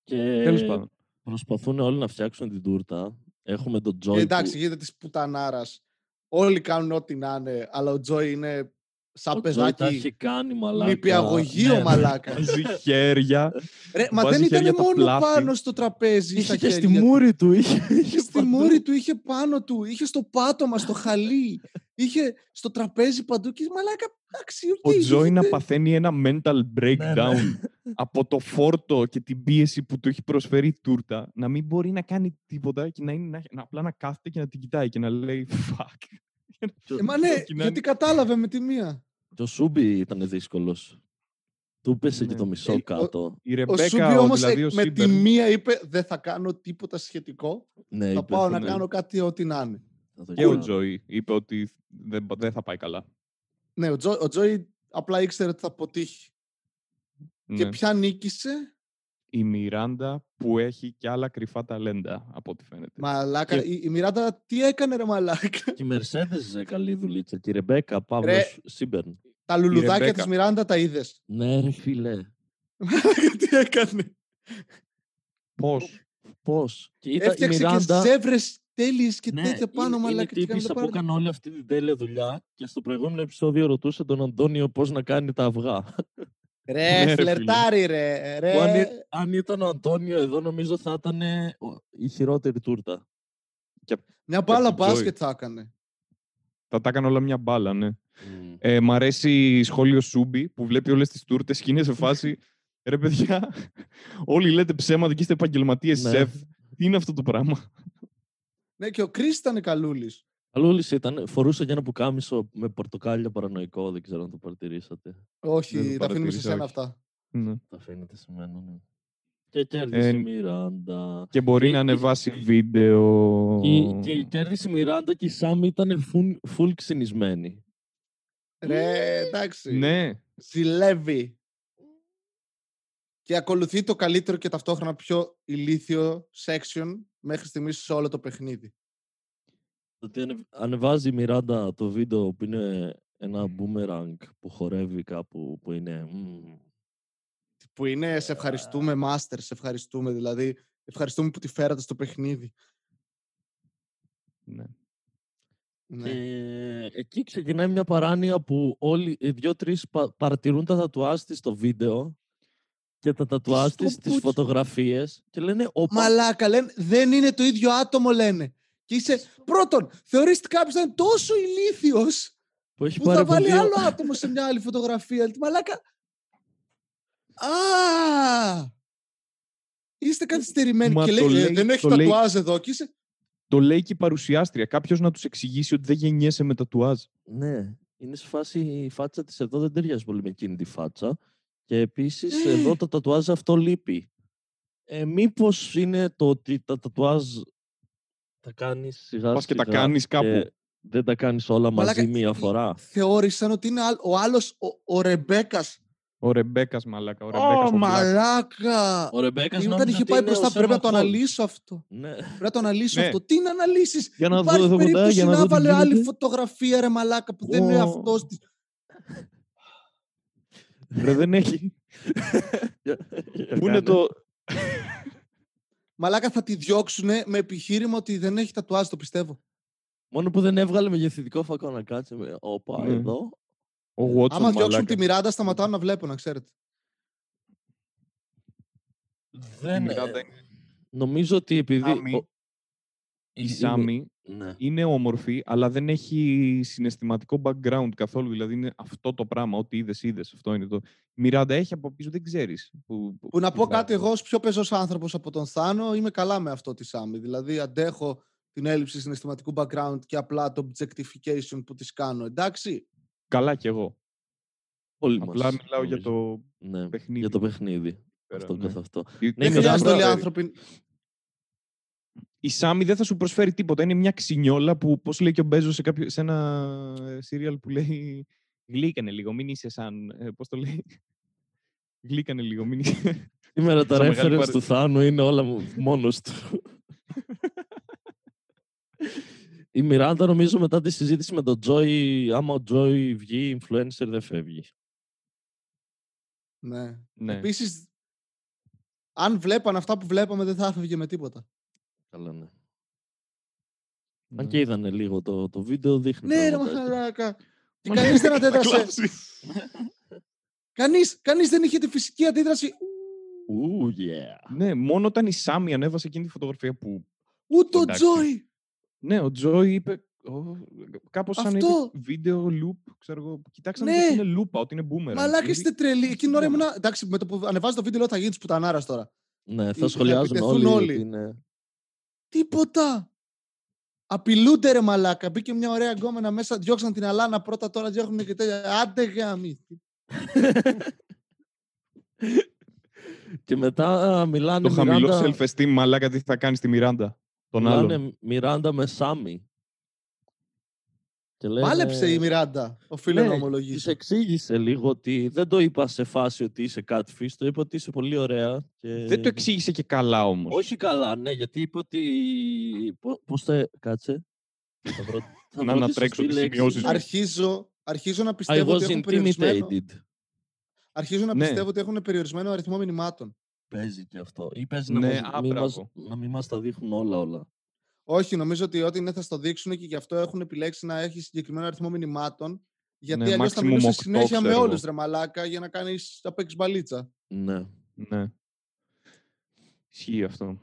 Και Τέλος πάντων. προσπαθούν όλοι να φτιάξουν την τούρτα. Έχουμε τον Ε, Τζόι εντάξει, που... γίνεται της πουτανάρας. Όλοι κάνουν ό,τι να είναι, αλλά ο Τζόι είναι σαν Ο Τζόι τα έχει παιδάκι. κάνει μαλάκα. Νηπιαγωγείο, Ναι, ναι. μαλάκα. Βάζει χέρια. Ρε, μα βάζει δεν ήταν χέρια τα μόνο πλάτη. πάνω στο τραπέζι. Είχε στα και στη χέρια του. μούρη του. Είχε, Είχε στη μούρη του, είχε πάνω του, είχε στο πάτωμα, στο χαλί, είχε στο τραπέζι παντού και μαλάκα, εντάξει, ΟΚ. Ο Τζόι να γίνεται- παθαίνει ένα mental Ναι, breakdown από το φόρτο και την πίεση που του έχει προσφέρει η τούρτα. Να μην μπορεί να κάνει τίποτα και να, είναι, να, να απλά να κάθεται και να την κοιτάει και να λέει fuck. Ε, μα ναι, Ξεκινάνε- γιατί κατάλαβε με τη μία. Και ο Σούμπι ήταν δύσκολος. Του πέσε και Ναι. το μισό Ε, ο- κάτω. Η Ο Ρεμπέκα, Σούμπι ο, όμως δηλαδή ε, ο με τη Σίμπερν, μία είπε δεν θα κάνω τίποτα σχετικό. Ναι, θα είπε, πάω να ναι. κάνω κάτι ό,τι να είναι. θα το και ο κάνω. Τζόι είπε ότι δεν, δεν θα πάει καλά. Ναι, ο, Τζο, ο Τζόι απλά ήξερε ότι θα αποτύχει. Και Ναι. ποια νίκησε. Η Μιράντα που έχει και άλλα κρυφά ταλέντα, από ό,τι φαίνεται. Μαλάκα. Και- Η, η Μιράντα τι έκανε ρε μαλάκα; Και η Mercedes καλή δουλίτσα. Και η Ρεμπέκα, Παύλος Ρε. Σίμπερν. Τα λουλουδάκια Ρεμπέκα. της Μιράντα τα είδες; Ναι, ρε φίλε. Μαλάκα, τι έκανε; Πώς; Πώς; Και ήταν η Έφτιαξε και Μιράντα... ζεύρες τέλειες και Ναι, τέτοια πάνω είναι, μαλάκα. είναι και έκανε τύπησα τα που πάντα. έκανε όλη αυτή την τέλεια δουλειά και στο προηγούμενο επεισόδιο ρωτούσε τον Αντώνιο πώς να κάνει τα αυγά. Ρε, Ναι, ρε, φλερτάρι ρε. ρε. Που αν, ή- αν ήταν ο Αντώνιο εδώ νομίζω θα ήταν ε, ο- η χειρότερη τούρτα. Μια μπάλα τον Τζόι. μπάσκετ θα έκανε. Θα τα έκανε όλα μια μπάλα, ναι. Ε, μ' αρέσει σχόλιο Σούμπι που βλέπει όλες τις τούρτες και είναι σε φάση ρε παιδιά, όλοι λέτε ψέματα και είστε επαγγελματίες Ναι. σεφ. Τι είναι αυτό το πράγμα; Ναι, και ο Κρις ήταν καλούλης. Αλούλης ήταν, φορούσε και ένα πουκάμισο με πορτοκάλια παρανοϊκό, δεν ξέρω αν το παρατηρήσατε. Δεν Όχι, το τα αφήνουμε σε παρατήρησα, σένα όχι. αυτά. Ναι. Τα αφήνετε σε μένα, ναι. Και κέρδισε Ε, η Μιράντα. Και μπορεί Και- να ανεβάσει βίντεο. Και, και κέρδισε η Μιράντα και η Σάμι ήταν full, full ξυνισμένη. Ρε, εντάξει. Ναι, Ζηλεύει. Και ακολουθεί το καλύτερο και ταυτόχρονα πιο ηλίθιο section μέχρι στιγμής σε όλο το παιχνίδι. Το ότι ανε- ανεβάζει η Μιράντα το βίντεο που είναι ένα boomerang που χορεύει κάπου που είναι... μμμ. Που είναι σε ευχαριστούμε master, σε ευχαριστούμε δηλαδή. Ευχαριστούμε που τη φέρατε στο παιχνίδι. ναι. Ναι. Και εκεί ξεκινάει μια παράνοια που όλοι οι δύο-τρεις πα- παρατηρούν τα τατουάζ της στο βίντεο και τα τατουάζ της στις πούτσο. φωτογραφίες και λένε «Οπα, Μαλάκα, λένε, δεν είναι το ίδιο άτομο, λένε. Και είσαι, πρώτον, θεωρείς ότι κάποιος θα είναι τόσο ηλίθιος που έχει που πάρει θα από βάλει δύο- άλλο άτομο σε μια άλλη φωτογραφία. Τι Μαλάκα. Α! Είστε καθυστερημένοι Μα και το λέει, «Ε, λέει- δεν έχει το λέει- τατουάζ εδώ και είσαι Το λέει και η παρουσιάστρια. Κάποιος να τους εξηγήσει ότι δεν γεννιέσαι με τατουάζ. Ναι, είναι σε φάση η φάτσα της εδώ δεν ταιριάζει πολύ με εκείνη τη φάτσα. Και επίσης Ε. εδώ το τατουάζ αυτό λείπει. Ε, μήπως είναι το ότι τα τατουάζ τα κάνεις σιγά Πας και τα σιγά κάνεις κάπου. και δεν τα κάνεις όλα μαζί Μαλάκα, μία ε, φορά. θεώρησαν ότι είναι άλλο- ο άλλος, ο, ο Ρεμπέκας. Ο Ρεμπέκας, μαλάκα. Ο Ρεμπέκας, Ω, ο Black. μαλάκα! Ο Ρεμπέκας Όταν νόμιζε είχε ότι πάει είναι ο μπροστά, πρέπει να το Sherlock Holmes. αναλύσω αυτό. Ναι. Πρέπει να το αναλύσω Ναι. αυτό. Τι να αναλύσεις; Για να δω Υπάρχει εδώ κοντά, περίπτωση για να να δω τι βάλε άλλη γίνεται. φωτογραφία, ρε μαλάκα, που δεν είναι Ω. αυτός της. Ρε, δεν έχει. Για- για Πού είναι κάνε. το. Μαλάκα θα τη διώξουν με επιχείρημα ότι δεν έχει τατουάζ, το πιστεύω. Μόνο που δεν έβγαλε με γευθυντικό φακό να κάτσει. με- Όπα, Ναι. εδώ. Ο Watson, Άμα διώξουν μαλάκα. τη Μιράντα, σταματάω να βλέπω, να ξέρετε. Δεν, Μιράντα ε, νομίζω ότι επειδή... Σάμι. Ο- Η η- Σάμι Ναι. είναι όμορφη, αλλά δεν έχει συναισθηματικό background καθόλου. Δηλαδή είναι αυτό το πράγμα. Ό,τι είδες, είδες. Αυτό είναι το. Η Μιράντα έχει από πίσω, δεν ξέρεις. Που, Που να τι πω θα- κάτι, εγώ ως πιο πεζός άνθρωπος από τον Θάνο, είμαι καλά με αυτό τη Σάμι. Δηλαδή, αντέχω την έλλειψη συναισθηματικού background και απλά το objectification που της κάνω. Εντάξει. Καλά κι εγώ. Όλοι Απλά μας, μιλάω για νομίζω. το Ναι, παιχνίδι. για το παιχνίδι. πέρα, αυτό ναι. καθ' αυτό. Η- Ναι, Δεν η χρειάζεται όλοι οι Μιράντα- άνθρωποι. Η Σάμι δεν θα σου προσφέρει τίποτα. Είναι μια ξινιόλα που, πώς λέει και ο Μπέζος σε, κάποιο, σε ένα σύριαλ που λέει «Γλύκανε λίγο, μην είσαι σαν...» ε, Πώς το λέει; «Γλύκανε λίγο, μην είσαι...» Σήμερα τα Σαν μεγάλη reference παρε- του Θάνου είναι όλα μου- μόνος του. Η Μιράντα νομίζω μετά τη συζήτηση με τον Τζόι, άμα ο Τζόι βγει influencer δεν φεύγει. Ναι. ναι. Επίσης, αν βλέπαν αυτά που βλέπαμε, δεν θα έφευγε με τίποτα. Καλά, ναι. ναι. Αν και είδανε λίγο το, το βίντεο, δείχνει. Ναι, ρε πραγματάκια. μαχαλάκα. Και Μα κανείς δεν θα αντέδρασε. κλάψει. Κανείς, κανείς δεν είχε τη φυσική αντίδραση. Ου, yeah. Ναι, μόνο όταν η Σάμι ανέβασε εκείνη τη φωτογραφία που... Ούτε ο Εντάξει. Τζόι. Ναι, ο Τζόι είπε... «Ω, Κάπως σαν είπε Αυτό. βίντεο loop, ξέρω εγώ. Κοιτάξτε Ναι. ότι είναι λούπα, ότι είναι boomerang. Μαλάκα Δηλαδή, είστε τρελοί. Εκείνη την ώρα Ναι. ήμουνα. Εντάξει, με το που ανεβάζει το βίντεο, λέω θα γίνει της πουτανάρας τώρα. Ναι, θα θα σχολιάζουν επιτεθούν όλοι. όλοι. ότι είναι- Τίποτα. Απειλούνται ρε μαλάκα. Μπήκε μια ωραία γκόμενα μέσα, διώξαν την Αλάνα πρώτα, τώρα διώχνουν και τέτοια. Άντε γάμι. και μετά μιλάνε Το χαμηλό Μιράντα, self-esteem, μαλάκα, τι θα κάνει στη Μιράντα. Τον άλλον. μιλάνε Μιράντα με Σάμι. Και λένε, Πάλεψε η Μιράντα, οφείλω Ναι, να Της ομολογήσω. εξήγησε λίγο ότι δεν το είπα σε φάση ότι είσαι catfish, το είπα ότι είσαι πολύ ωραία. Και... Δεν το εξήγησε και καλά όμως. Όχι καλά, ναι, γιατί είπε ότι. Πώ πώς θα. Κάτσε. Θα βρω, θα Να βρω τη ανατρέξω σωστή τις λέξη. σημειώσεις μου. Αρχίζω, αρχίζω να I πιστεύω ότι was έχουν περιορισμένο, intimidated. αρχίζω να Ναι. πιστεύω ότι έχουν περιορισμένο αριθμό μηνυμάτων. Παίζει και αυτό. Ή παίζει Ναι, να, α, μας, μη μας, μπράβο. να μην μας τα δείχνουν όλα όλα. Όχι, νομίζω ότι ό,τι είναι θα στο δείξουν και γι' αυτό έχουν επιλέξει να έχει συγκεκριμένο αριθμό μηνυμάτων. Γιατί Ναι, αλλιώς θα maximum μιλούσες οκτώ, συνέχεια με ξέρω όλους εγώ. ρε μαλάκα για να κάνεις να παίξεις μπαλίτσα. Ναι. Ναι. Ισχύει αυτό.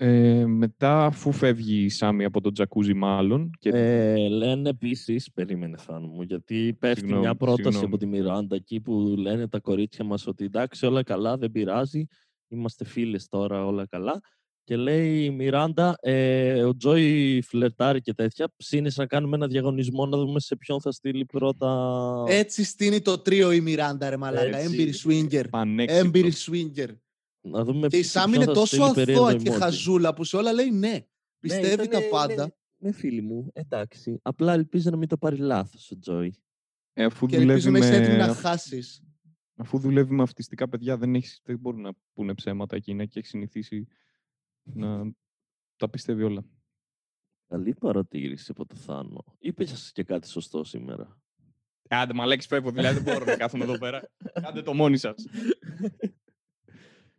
Ε, μετά, αφού φεύγει η Σάμι από τον τζακούζι μάλλον, και Ε, λένε επίσης, περίμενε Θάνο μου, γιατί πέφτει Συγγνώμη, μια πρόταση συγγνώμη. από τη Μιράντα εκεί που λένε τα κορίτσια μας ότι εντάξει όλα καλά, δεν πειράζει, είμαστε φίλες τώρα, όλα καλά. Και λέει η Μιράντα, ε, ο Τζόι φλερτάρει και τέτοια, ψήνεις να κάνουμε ένα διαγωνισμό να δούμε σε ποιον θα στείλει πρώτα... Έτσι στείνει το τρίο η Μιράντα, ρε μαλάκα. Έτσι. Έμπειρη swinger. πανέξυπνος. Έμπειρη swinger. να δούμε Και η σε Σάμ ποιον είναι θα τόσο στείλει περίεργο αθώα και emoji. χαζούλα που σε όλα λέει ναι. Πιστεύει ήτανε- τα πάντα. Ναι, ναι, φίλοι μου, εντάξει. Απλά ελπίζω να μην το πάρει λάθος ο Τζόι. Ε, αφού, Και δουλεύει ελπίζω να είσαι έτοιμη με, να χάσεις. αφού δουλεύει με αυτιστικά παιδιά, δεν, έχει, δεν μπορούν να πούνε ψέματα εκείνα και έχει συνηθίσει να τα πιστεύει όλα. Καλή παρατήρηση από το Θάνο. Είπε και κάτι σωστό σήμερα. Άντε, μαλέξι φεύγω, δηλαδή δεν μπορώ να κάθομαι εδώ πέρα. Κάντε το μόνοι σας.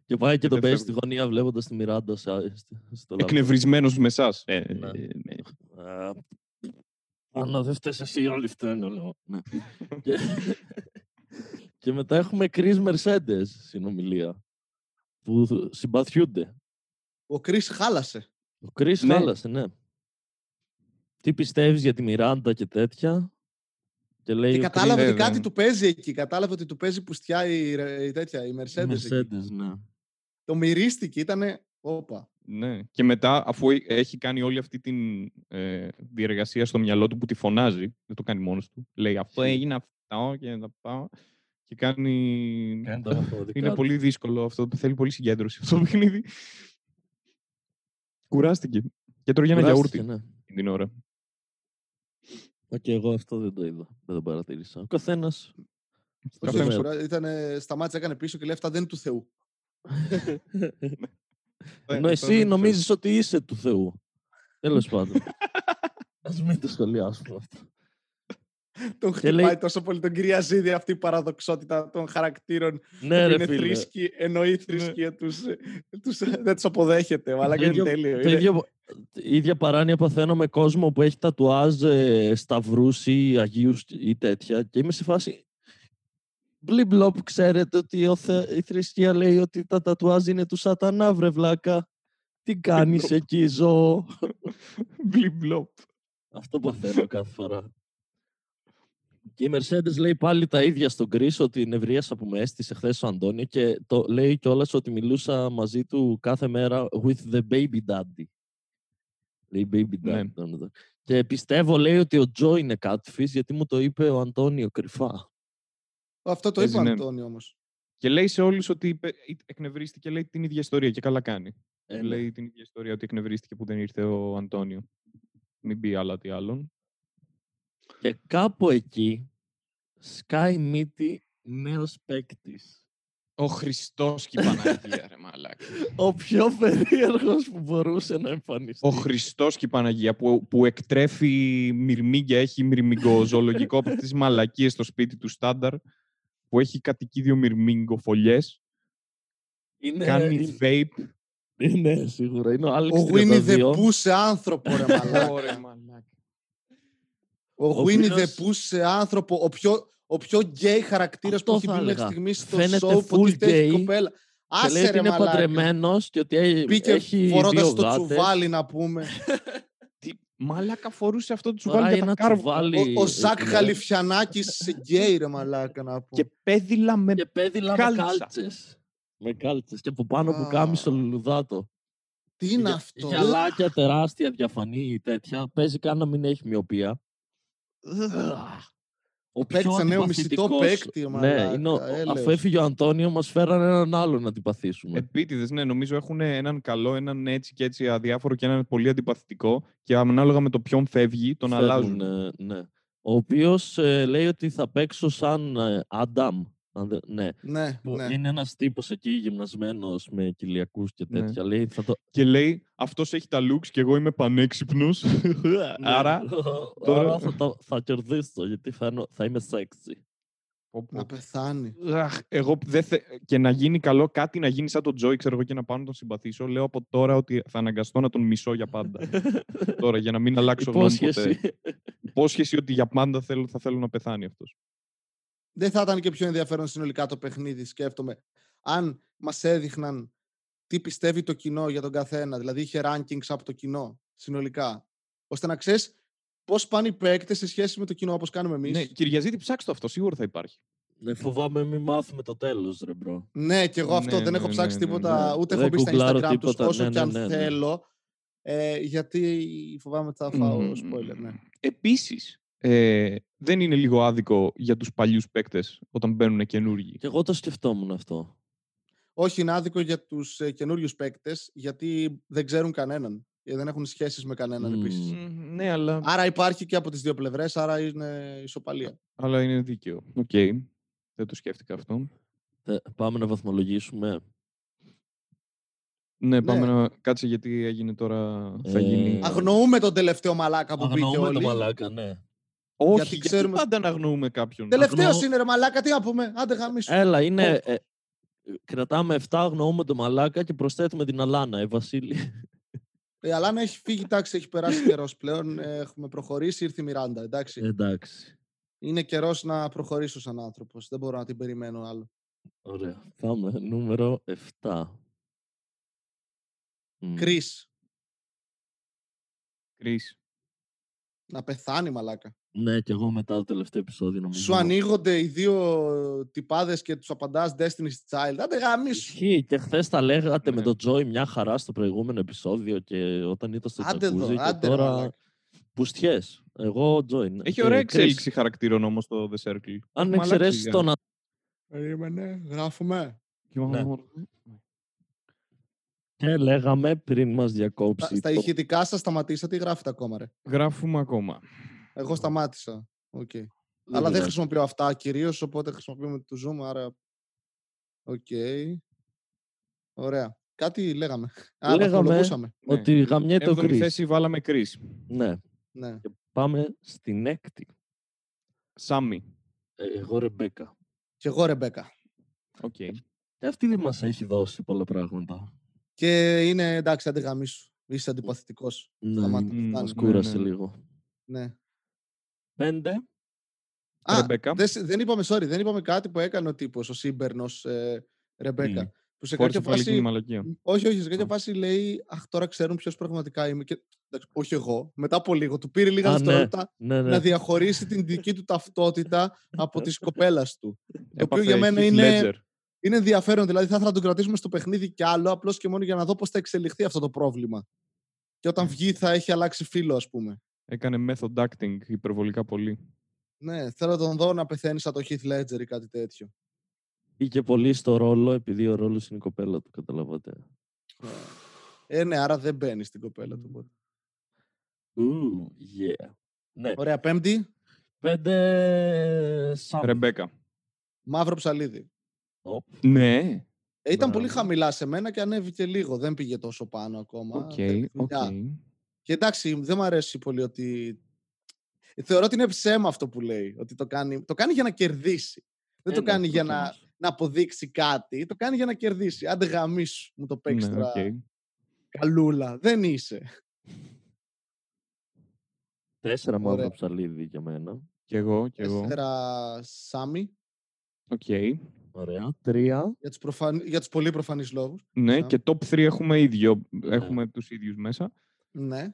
Και πάει και τον δεν παίζει στη φεύγω. γωνία βλέποντας τη Μιράντα σε- στο- στο λάπτοπ. Εκνευρισμένος με εσάς. Ε, Ναι. ε, ναι. Α, Άννα, δεν φταίς εσύ, όλοι φταίνε, λέω. Ναι. και... και μετά έχουμε Chris Mercedes συνομιλία. Που συμπαθιούνται. Ο Κρι χάλασε. Ο Chris Ναι. χάλασε, ναι. Τι πιστεύεις για τη Μιράντα και τέτοια; Και λέει Και ο κατάλαβε Chris, ότι βέβαια. κάτι του παίζει εκεί. Κατάλαβε ότι του παίζει πουστιά η, ρε- η τέτοια, η Chris Mercedes. εκεί. Mercedes, ναι. Το μυρίστηκε, ήτανε. Όπα. Ναι. Και μετά, αφού έ- έχει κάνει όλη αυτή τη ε, διεργασία στο μυαλό του που τη φωνάζει, δεν το κάνει μόνος του. Λέει αυτό έγινε αυτό και να πάω. Και κάνει... Κάνει τα μαθηματικά Είναι του. πολύ δύσκολο αυτό. Θέλει πολύ συγκέντρωση αυτό το παιχνίδι. Κουράστηκε. Και τρώγει ένα Κουράστηκε, γιαούρτι ναι. την ώρα. Μα και εγώ αυτό δεν το είδα. Δεν το παρατήρησα. Ο καθένας. Όχι, Καθένας. όχι, κουρά- ήτανε, σταμάτησε, έκανε πίσω και λέει αυτά δεν είναι του Θεού. Ενώ Ε, εσύ αυτό δεν νομίζεις ότι είσαι του Θεού. Τέλος πάντων. Ας μην το σχολιάσουμε αυτό. Τον Και χτυπάει λέει- τόσο πολύ τον κυρία Ζήδη αυτή η παραδοξότητα των χαρακτήρων Ναι, που ρε είναι φίλε. θρήσκοι, ενώ οι θρησκεία τους, ε, τους, δεν τους αποδέχεται. Αλλά και είναι ίδιο- τέλειο. Το είναι- ίδιο, η ίδια παράνοια παθαίνω με κόσμο που έχει τατουάζ ε, σταυρούς ή αγίους ή τέτοια και είμαι σε φάση Μπλιμπλοπ, ξέρετε ότι ο θε... η θρησκεία λέει ότι τα τατουάζ είναι του σατανά, βρε βλάκα. Τι κάνεις Μπλιμπλοπ. εκεί, ζώο. Μπλιμπλοπ. Αυτό παθαίνω κάθε φορά. Και η Mercedes λέει πάλι τα ίδια στον Chris ότι νευρίασα που με έστησε χθες ο Αντώνιο και το λέει κιόλας ότι μιλούσα μαζί του κάθε μέρα with the baby daddy. Λέει baby daddy. Ναι. το όνομα του. Και πιστεύω λέει ότι ο Τζο είναι catfish γιατί μου το είπε ο Αντώνιο κρυφά. Αυτό το Παίζει, είπε ο ναι. Αντώνη όμως. Και λέει σε όλους ότι είπε- εκνευρίστηκε, λέει την ίδια ιστορία και καλά κάνει. Ε, ναι. Λέει την ίδια ιστορία ότι εκνευρίστηκε που δεν ήρθε ο Αντώνιο. Μην πει άλλα τι άλλον. Και κάπου εκεί σκάει μύτη νέος παίκτης. Ο Χριστός και η Παναγία, ρε μαλάκα. Ο πιο περίεργος που μπορούσε να εμφανιστεί. Ο Χριστός και η Παναγία που, που εκτρέφει μυρμήγκια, έχει μυρμηγκοζωολογικό από αυτές τις μαλακίες στο σπίτι του στάνταρ, που έχει κατοικίδιο μυρμηγκοφωλιές, είναι, κάνει είναι- vape. Ναι, σίγουρα. Είναι ο Άλεξ Ο Winnie the 32. Pooh σε άνθρωπο, ρε μαλάκα. Ωραία, μαλάκα. Ο Ο Winnie the οποίος- Pooh σε άνθρωπο, ο πιο, ο πιο γκέι χαρακτήρας Αυτό που έχει θα βγει μέχρι έλεγα. στιγμής στο Φαίνεται show που full τη φταίει gay κοπέλα. Και Άσε λέει ότι ρε είναι μαλάκα. παντρεμένος και ότι έ- Μπήκε έχει φορώντας δύο το γάτες. τσουβάλι να πούμε. Τι μαλάκα φορούσε αυτό το Φοράει τσουβάλι για τα ένα κάρβουνα. τσουβάλι. Ο, ο Ζακ ναι. Χαλιφιανάκης σε γκέι ρε μαλάκα να πούμε. Και πέδιλα με... Και πέδιλα με κάλτσα. κάλτσες. Με κάλτσες. Και από πάνω που Α. -κάμισο λουλουδάτο. Τι είναι Γυα- αυτό; Γυαλάκια τεράστια διαφανή τέτοια. Παίζει καν να μην έχει μυωπία. Ο Παίκτης, πιο νέο μισητό αντιπαθητικός- παίκτη, Ναι, μαλάκα, είναι ο- έλεος. αφού έφυγε ο Αντώνιο, μας φέρανε έναν άλλον να αντιπαθήσουμε. Επίτηδες, ναι, νομίζω έχουν έναν καλό, έναν έτσι και έτσι αδιάφορο και έναν πολύ αντιπαθητικό. Και ανάλογα με το ποιον φεύγει, τον Φέρνουν, αλλάζουν. ε, ναι. Ο οποίος λέει ότι θα παίξω σαν ε, Adam. αν δεν- Ναι. Ναι, Που ναι. Είναι ένας τύπος εκεί γυμνασμένος με κοιλιακού και Ναι. τέτοια. Λέει, θα το... Και λέει, αυτός έχει τα looks και εγώ είμαι πανέξυπνος. Άρα. Ναι. τώρα- Άρα θα, το, θα κερδίσω γιατί φαίνω, θα είμαι sexy. πω, πω. Να πεθάνει. Αχ, εγώ δεν θε... και να γίνει καλό, κάτι να γίνει σαν τον Τζόι, ξέρω εγώ, και να πάω να τον συμπαθήσω. Λέω από τώρα ότι θα αναγκαστώ να τον μισώ για πάντα. τώρα, για να μην αλλάξω γνώμη Υπόσχεση. ποτέ. Υπόσχεση ότι για πάντα θέλω, θα θέλω να πεθάνει αυτός. Δεν θα ήταν και πιο ενδιαφέρον συνολικά το παιχνίδι, σκέφτομαι. Αν μας έδειχναν τι πιστεύει το κοινό για τον καθένα, δηλαδή είχε rankings από το κοινό συνολικά, ώστε να ξέρεις πώς πάνε οι παίκτες σε σχέση με το κοινό, όπως κάνουμε εμείς. Ναι, Κυριαζίτη, ψάξτε το αυτό, σίγουρα θα υπάρχει. Ναι, φοβάμαι μην μάθουμε το τέλος, ρε bro. Ναι, και εγώ αυτό Ναι, δεν έχω ναι, ψάξει ναι, ναι, τίποτα, ναι. ούτε Δεν έχω μπει στα γκουγκλάρω Instagram τους τίποτα, όσο ναι, και αν ναι, ναι, ναι. θέλω. Ε, γιατί φοβάμαι ότι θα φάω Μμμ. spoiler, ναι. Επίσης, ε, δεν είναι λίγο άδικο για τους παλιούς παίκτες όταν μπαίνουν καινούργιοι. Και εγώ το σκεφτόμουν αυτό. Όχι, είναι άδικο για τους ε, καινούριους παίκτες, γιατί δεν ξέρουν κανέναν. Και δεν έχουν σχέσεις με κανέναν Μμμ. επίσης. Μμ, Ναι, αλλά, Άρα υπάρχει και από τις δύο πλευρές, άρα είναι ισοπαλία. αλλά είναι δίκαιο. ΟΚ. Δεν το σκέφτηκα αυτό. Ε, Πάμε να βαθμολογήσουμε. Ναι, πάμε Ναι. να... Κάτσε γιατί έγινε τώρα... Θα Ε, γίνει... Αγνοούμε τον τελευταίο μαλάκα που μπήκε Αγνοούμε το όλοι. μαλάκα, ναι. Όχι, γιατί γιατί, ξέρουμε- πάντα να αγνοούμε κάποιον. Τελευταίος Αγνοώ- είναι ρε μαλάκα, τι να πούμε. Άντε γαμίσου. Έλα, είναι... ε, κρατάμε 7, αγνοούμε το μαλάκα και προσθέτουμε την Αλάνα, ε, Βασίλη. Η Αλάνα έχει φύγει, εντάξει, έχει περάσει καιρός πλέον. ε, Έχουμε προχωρήσει, ήρθε η Μιράντα. Εντάξει. Εντάξει. Είναι καιρός να προχωρήσω σαν άνθρωπος. Δεν μπορώ να την περιμένω άλλο. Ωραία. Πάμε. Νούμερο 7. Μμ. Κρι, Κρίς. να πεθάνει μαλάκα. Ναι, και εγώ μετά το τελευταίο επεισόδιο νομίζω. Σου ανοίγονται οι δύο τυπάδες και τους απαντάς Destiny's Child. Άντε γαμίσου. Ισχύει και χθες τα λέγατε με Ναι. τον Τζόι μια χαρά στο προηγούμενο επεισόδιο και όταν ήταν στο Άντε εδώ, τζακούζι και άντε ρε τώρα μαλάκα. πουστιές. Εγώ Τζόι. ναι. Έχει Και ωραία Chris, εξέλιξη χαρακτήρων όμως το The Circle. Αν Έχουμε αλλάξει εξαιρέσεις για- τον Περίμενε, γράφουμε. Ναι. Και λέγαμε πριν μας Στα, διακόψει. στα το- ηχητικά σας σταματήσατε ή γράφετε ακόμα, ρε; Γράφουμε ακόμα. Εγώ σταμάτησα. ΟΚ. δεν Αλλά δεν πειράζει. χρησιμοποιώ αυτά κυρίως, οπότε χρησιμοποιούμε το Zoom, άρα. ΟΚ. Ωραία. Κάτι λέγαμε. Α, Λέγαμε βαθμολογούσαμε. Ναι. Ότι γαμιέται ο Έβδομη Chris. θέση βάλαμε Chris. Ναι. Ναι. Και πάμε στην έκτη. Σάμι. Ε, Εγώ Ρεμπέκα. Και εγώ Ρεμπέκα. ΟΚ. Και αυτή δεν μας έχει δώσει πολλά πράγματα. Και είναι εντάξει, άντε γαμίσου. Είσαι αντιπαθητικός. Ναι, Σταμάτα. Μμ, φτάνει. μας ναι, κούρασε ναι. λίγο. Ναι. Πέντε. Α, Ρεμπέκα. δεν, σ- δεν είπαμε, sorry, δεν είπαμε κάτι που έκανε ο τύπος, ο σύμπερνος ε, Ρεμπέκα. Μμ. Που σε Φόρησε κάποια πάλι εκείνη η φάση. μαλακία. Όχι, όχι, σε κάποια Α. φάση λέει Αχ, τώρα ξέρουν ποιος πραγματικά είμαι. Και, εντάξει, όχι εγώ. Μετά από λίγο. Του πήρε λίγα Α, ναι. δευτερόλεπτα Ναι, ναι. να διαχωρίσει την δική του ταυτότητα από τη κοπέλας του. Το οποίο για Έπαθε μένα Heath είναι, Ledger. είναι ενδιαφέρον. Δηλαδή, θα ήθελα να τον κρατήσουμε στο παιχνίδι κι άλλο, απλώς και μόνο για να δω πώς θα εξελιχθεί αυτό το πρόβλημα. Και όταν βγει, θα έχει αλλάξει φίλο, ας πούμε. Έκανε method acting υπερβολικά πολύ. Ναι, θέλω να τον δω να πεθαίνει σαν το Heath Ledger ή κάτι τέτοιο. Μπήκε πολύ στο ρόλο επειδή ο ρόλος είναι η κοπέλα του, καταλαβαίνετε. Ε, ναι, άρα δεν μπαίνει στην κοπέλα του. οπότε. Oh, yeah. Ναι. Ωραία, πέμπτη, Πέντε... Σάμ. Ρεμπέκα. μαύρο ψαλίδι. Οπ. Ναι. Ε, ήταν πολύ Μπράβο. χαμηλά σε μένα και ανέβηκε λίγο. Δεν πήγε τόσο πάνω ακόμα. Οκ. Θέλει οκ. δουλειά. Και εντάξει, δεν μου αρέσει πολύ ότι. Θεωρώ ότι είναι ψέμα αυτό που λέει. Ότι το κάνει, το κάνει για να κερδίσει. Δεν το Ε, ναι, κάνει για να, προφανώς. να αποδείξει κάτι. Το κάνει για να κερδίσει. Άντε γαμίσου μου το παίξει Ναι, τώρα. οκ. Καλούλα. Δεν είσαι. Τέσσερα μαύρο Ωραία. ψαλίδι για μένα. Κι εγώ, κι εγώ. Τέσσερα Σάμι. Οκ. Ωραία. Τρία. Για τους, προφαν... για τους πολύ προφανείς λόγους. Ναι, Σάμ. και top 3 έχουμε ίδιο. Έχουμε τους ίδιους μέσα. Ναι.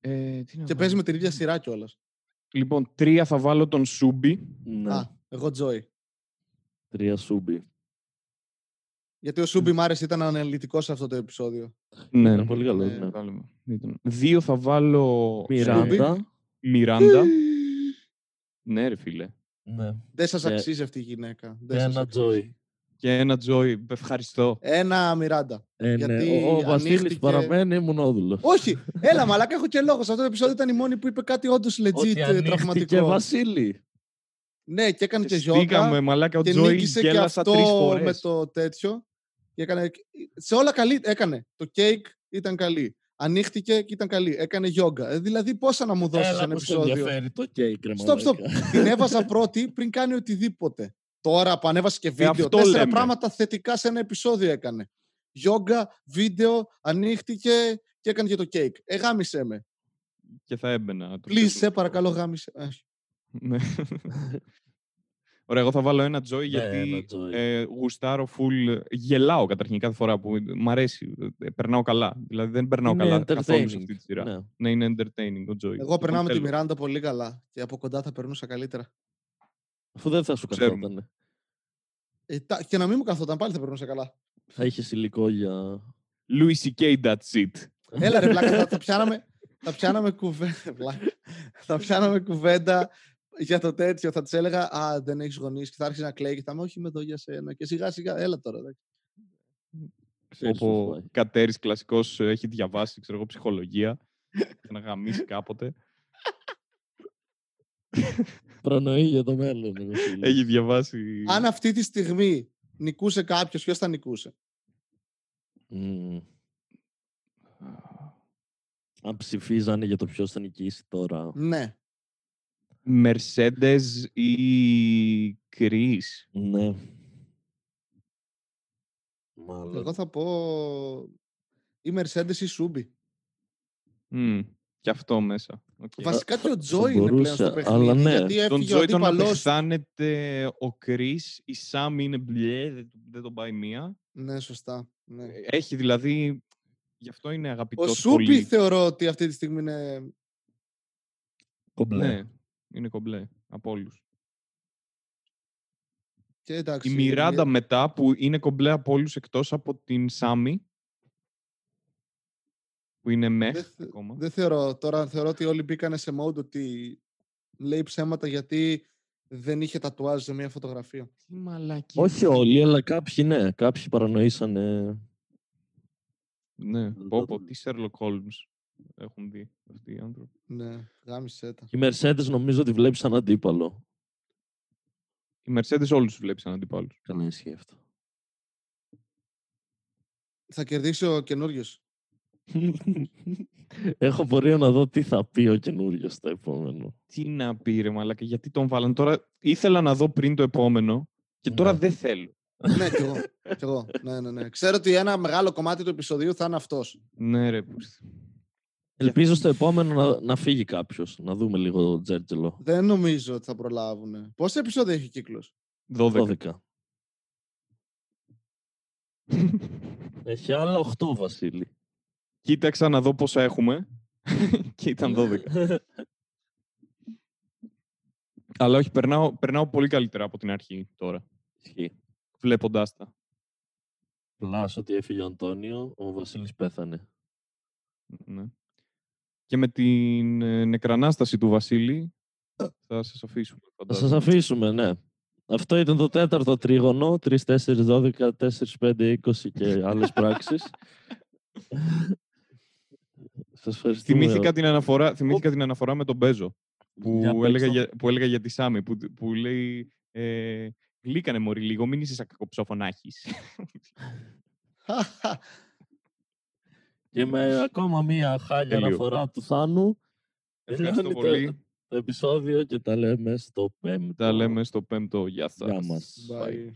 Ε, τι να Και βάλω. παίζει με την ίδια σειρά κιόλας. Λοιπόν, τρία θα βάλω τον Σούμπι. Ναι. Α, εγώ Τζόι. Τρία σούμπι. Γιατί ο Σούμπι μ' άρεσε, ήταν αναλυτικός σε αυτό το επεισόδιο. Ναι. Είναι πολύ καλός. Ναι. Ναι. Βάλουμε. Ήταν. Δύο θα βάλω Μιράντα. Μιράντα. ναι, ρε φίλε. Ναι. Δεν σας Και- αξίζει αυτή η γυναίκα. Και Δεν σας ένα αξίζει. Τζόι. Και ένα Τζόι. Ευχαριστώ. Ένα Μιράντα. Ε, ναι. Γιατί Ο, ο Βασίλης ανοίχτηκε- παραμένει μονόδουλος. Όχι, έλα μαλάκα, έχω και λόγο. Σε αυτό το επεισόδιο ήταν η μόνη που είπε κάτι όντως legit Ότι ε, ανοίχτηκε τραυματικό. Βασίλη. Ναι, και έκανε και Στήκαμε, γιόγκα μαλάκα, ο και Τζόι νίκησε και γέλασα αυτό τρεις με φορές. το τέτοιο. Και έκανε... Σε όλα καλή έκανε. Το κέικ ήταν καλή. Ανοίχτηκε και ήταν καλή. Έκανε γιόγκα. Ε, δηλαδή, πόσα να μου δώσεις Έλα ένα που σε επεισόδιο; ενδιαφέρει το κέικ, ρε Stop, stop. μαλάκα. Την έβαζα πρώτη πριν κάνει οτιδήποτε. Τώρα που ανέβασε και βίντεο, αυτό τέσσερα λέμε. πράγματα θετικά σε ένα επεισόδιο έκανε. Γιόγκα, βίντεο, ανοίχτηκε και έκανε και το κέικ. Ε, γάμισε με. Και θα έμπαινα. το Please, ξέρω. σε παρακαλώ, γάμισε. Ε, Ναι. Ωραία, εγώ θα βάλω ένα Joy Ναι, γιατί ένα Joy. ε, γουστάρω full. Γελάω καταρχήν κάθε φορά που μ' αρέσει. ε, περνάω καλά. Δηλαδή δεν περνάω Είναι καλά καθόλου σε entertaining. αυτή τη σειρά. Ναι. Ναι, είναι entertaining ο Joy. Εγώ περνάω με τη θέλω. Μιράντα πολύ καλά και από κοντά θα περνούσα καλύτερα. Αφού δεν θα σου Ξέρουμε. καθόταν. Ε, τα- και να μην μου καθόταν πάλι θα περνούσα καλά. Θα είχες υλικό για... Louis C.K. that's it. Έλα ρε πλάκα, θα, θα πιάναμε, θα πιάναμε κουβέντα. θα πιάναμε κουβέντα για το τέτοιο. Θα της έλεγα Α, δεν έχεις γονείς και θα άρχισε να κλαίει και θα είμαι Όχι, είμαι εδώ για σένα. Και σιγά σιγά, έλα τώρα. εντάξει». Ξέρεις πώς Όπου πάει. ο Κατέρης κλασικός ε, έχει διαβάσει ξέρω εγώ, ψυχολογία και να γαμίσει κάποτε. Προνοεί για το μέλλον. ρε Βασίλη. έχει διαβάσει... Αν αυτή τη στιγμή νικούσε κάποιος, ποιος θα νικούσε; Μμμ. Αν ψηφίζανε για το ποιος θα νικήσει τώρα. Ναι. Mercedes ή Chris; Ναι. Μάλλον. Εγώ θα πω η Mercedes ή η Σούμπι. Μμ, και αυτό μέσα. Οκ. Βασικά και ο θα Τζόι είναι πλέον μπορούσε, στο παιχνίδι. αλλά ναι. Γιατί Τον έφυγε ο Τζόι τον να αντίπαλός. πεθάνεται ο Chris, η Σάμ είναι μπλε, δεν, δεν τον πάει μία. Ναι, σωστά. Ναι. Έχει δηλαδή, γι' αυτό είναι Ο αγαπητός Σούπι πολύ. θεωρώ ότι αυτή τη στιγμή είναι. Κομπλέ. Ναι, είναι κομπλέ από όλους. Και εντάξει, Η Μιράντα μετά που είναι κομπλέ από όλους εκτός από την Σάμι που είναι Δεν, μεχ θε- ακόμα. δεν θεωρώ. Τώρα θεωρώ ότι όλοι μπήκανε σε mode ότι λέει ψέματα γιατί δεν είχε τατουάζ σε μια φωτογραφία. Τι μαλακή. Όχι όλοι, αλλά κάποιοι ναι. Κάποιοι παρανοήσανε. Ναι, Δεν πω το- πω, τι Sherlock Holmes έχουν δει αυτοί οι άνθρωποι. Ναι, γάμισε τα. Η Mercedes νομίζω ότι βλέπεις σαν αντίπαλο. Οι Mercedes όλους τους βλέπεις σαν αντιπάλους. Καλά ισχύει αυτό. Θα κερδίσει ο καινούριο. Έχω πορεία να δω τι θα πει ο καινούριο στο επόμενο. Τι να πει ρε μαλακα, γιατί τον βάλαν. Τώρα ήθελα να δω πριν το επόμενο και τώρα Ναι. δεν θέλω. ναι, κι εγώ. κι εγώ. Ναι, ναι, ναι. Ξέρω ότι ένα μεγάλο κομμάτι του επεισοδίου θα είναι αυτός. Ναι ρε. που- Ελπίζω στο επόμενο να, να φύγει κάποιος. Να δούμε λίγο το Τζέρτζελο. Δεν νομίζω ότι θα προλάβουν. Πόσα επεισόδια έχει κύκλος; 12. 12. Έχει άλλα 8, Βασίλη. Κοίταξα να δω πόσα έχουμε και ήταν 12. Αλλά όχι, περνάω, περνάω πολύ καλύτερα από την αρχή τώρα, Ισχύει. βλέποντάς τα. Πλάς ότι έφυγε ο Αντώνιο, ο Βασίλης πέθανε. Ναι. Και με την ε, νεκρανάσταση του Βασίλη θα σας αφήσουμε. Θα φαντάζομαι. σας αφήσουμε, ναι. Αυτό ήταν το τέταρτο τρίγωνο. 3, 4, 12, 4, 5, 20 και άλλες πράξεις. Σας ευχαριστούμε. Θυμήθηκα την, αναφορά, θυμήθηκα την αναφορά με τον Μπέζο που, Για παίξ' έλεγα το. για, που έλεγα για τη Σάμι που, που λέει ε, γλύκανε μωρή λίγο, μην είσαι σαν κακοψόφωνάχης. Και με ακόμα μία χάλια Τέλειο. αναφορά του Θάνου. Ευχαριστώ τελειώνει πολύ. Το, το επεισόδιο και τα λέμε στο πέμπτο. Τα λέμε στο πέμπτο. Γεια σας. Γεια μας. Bye.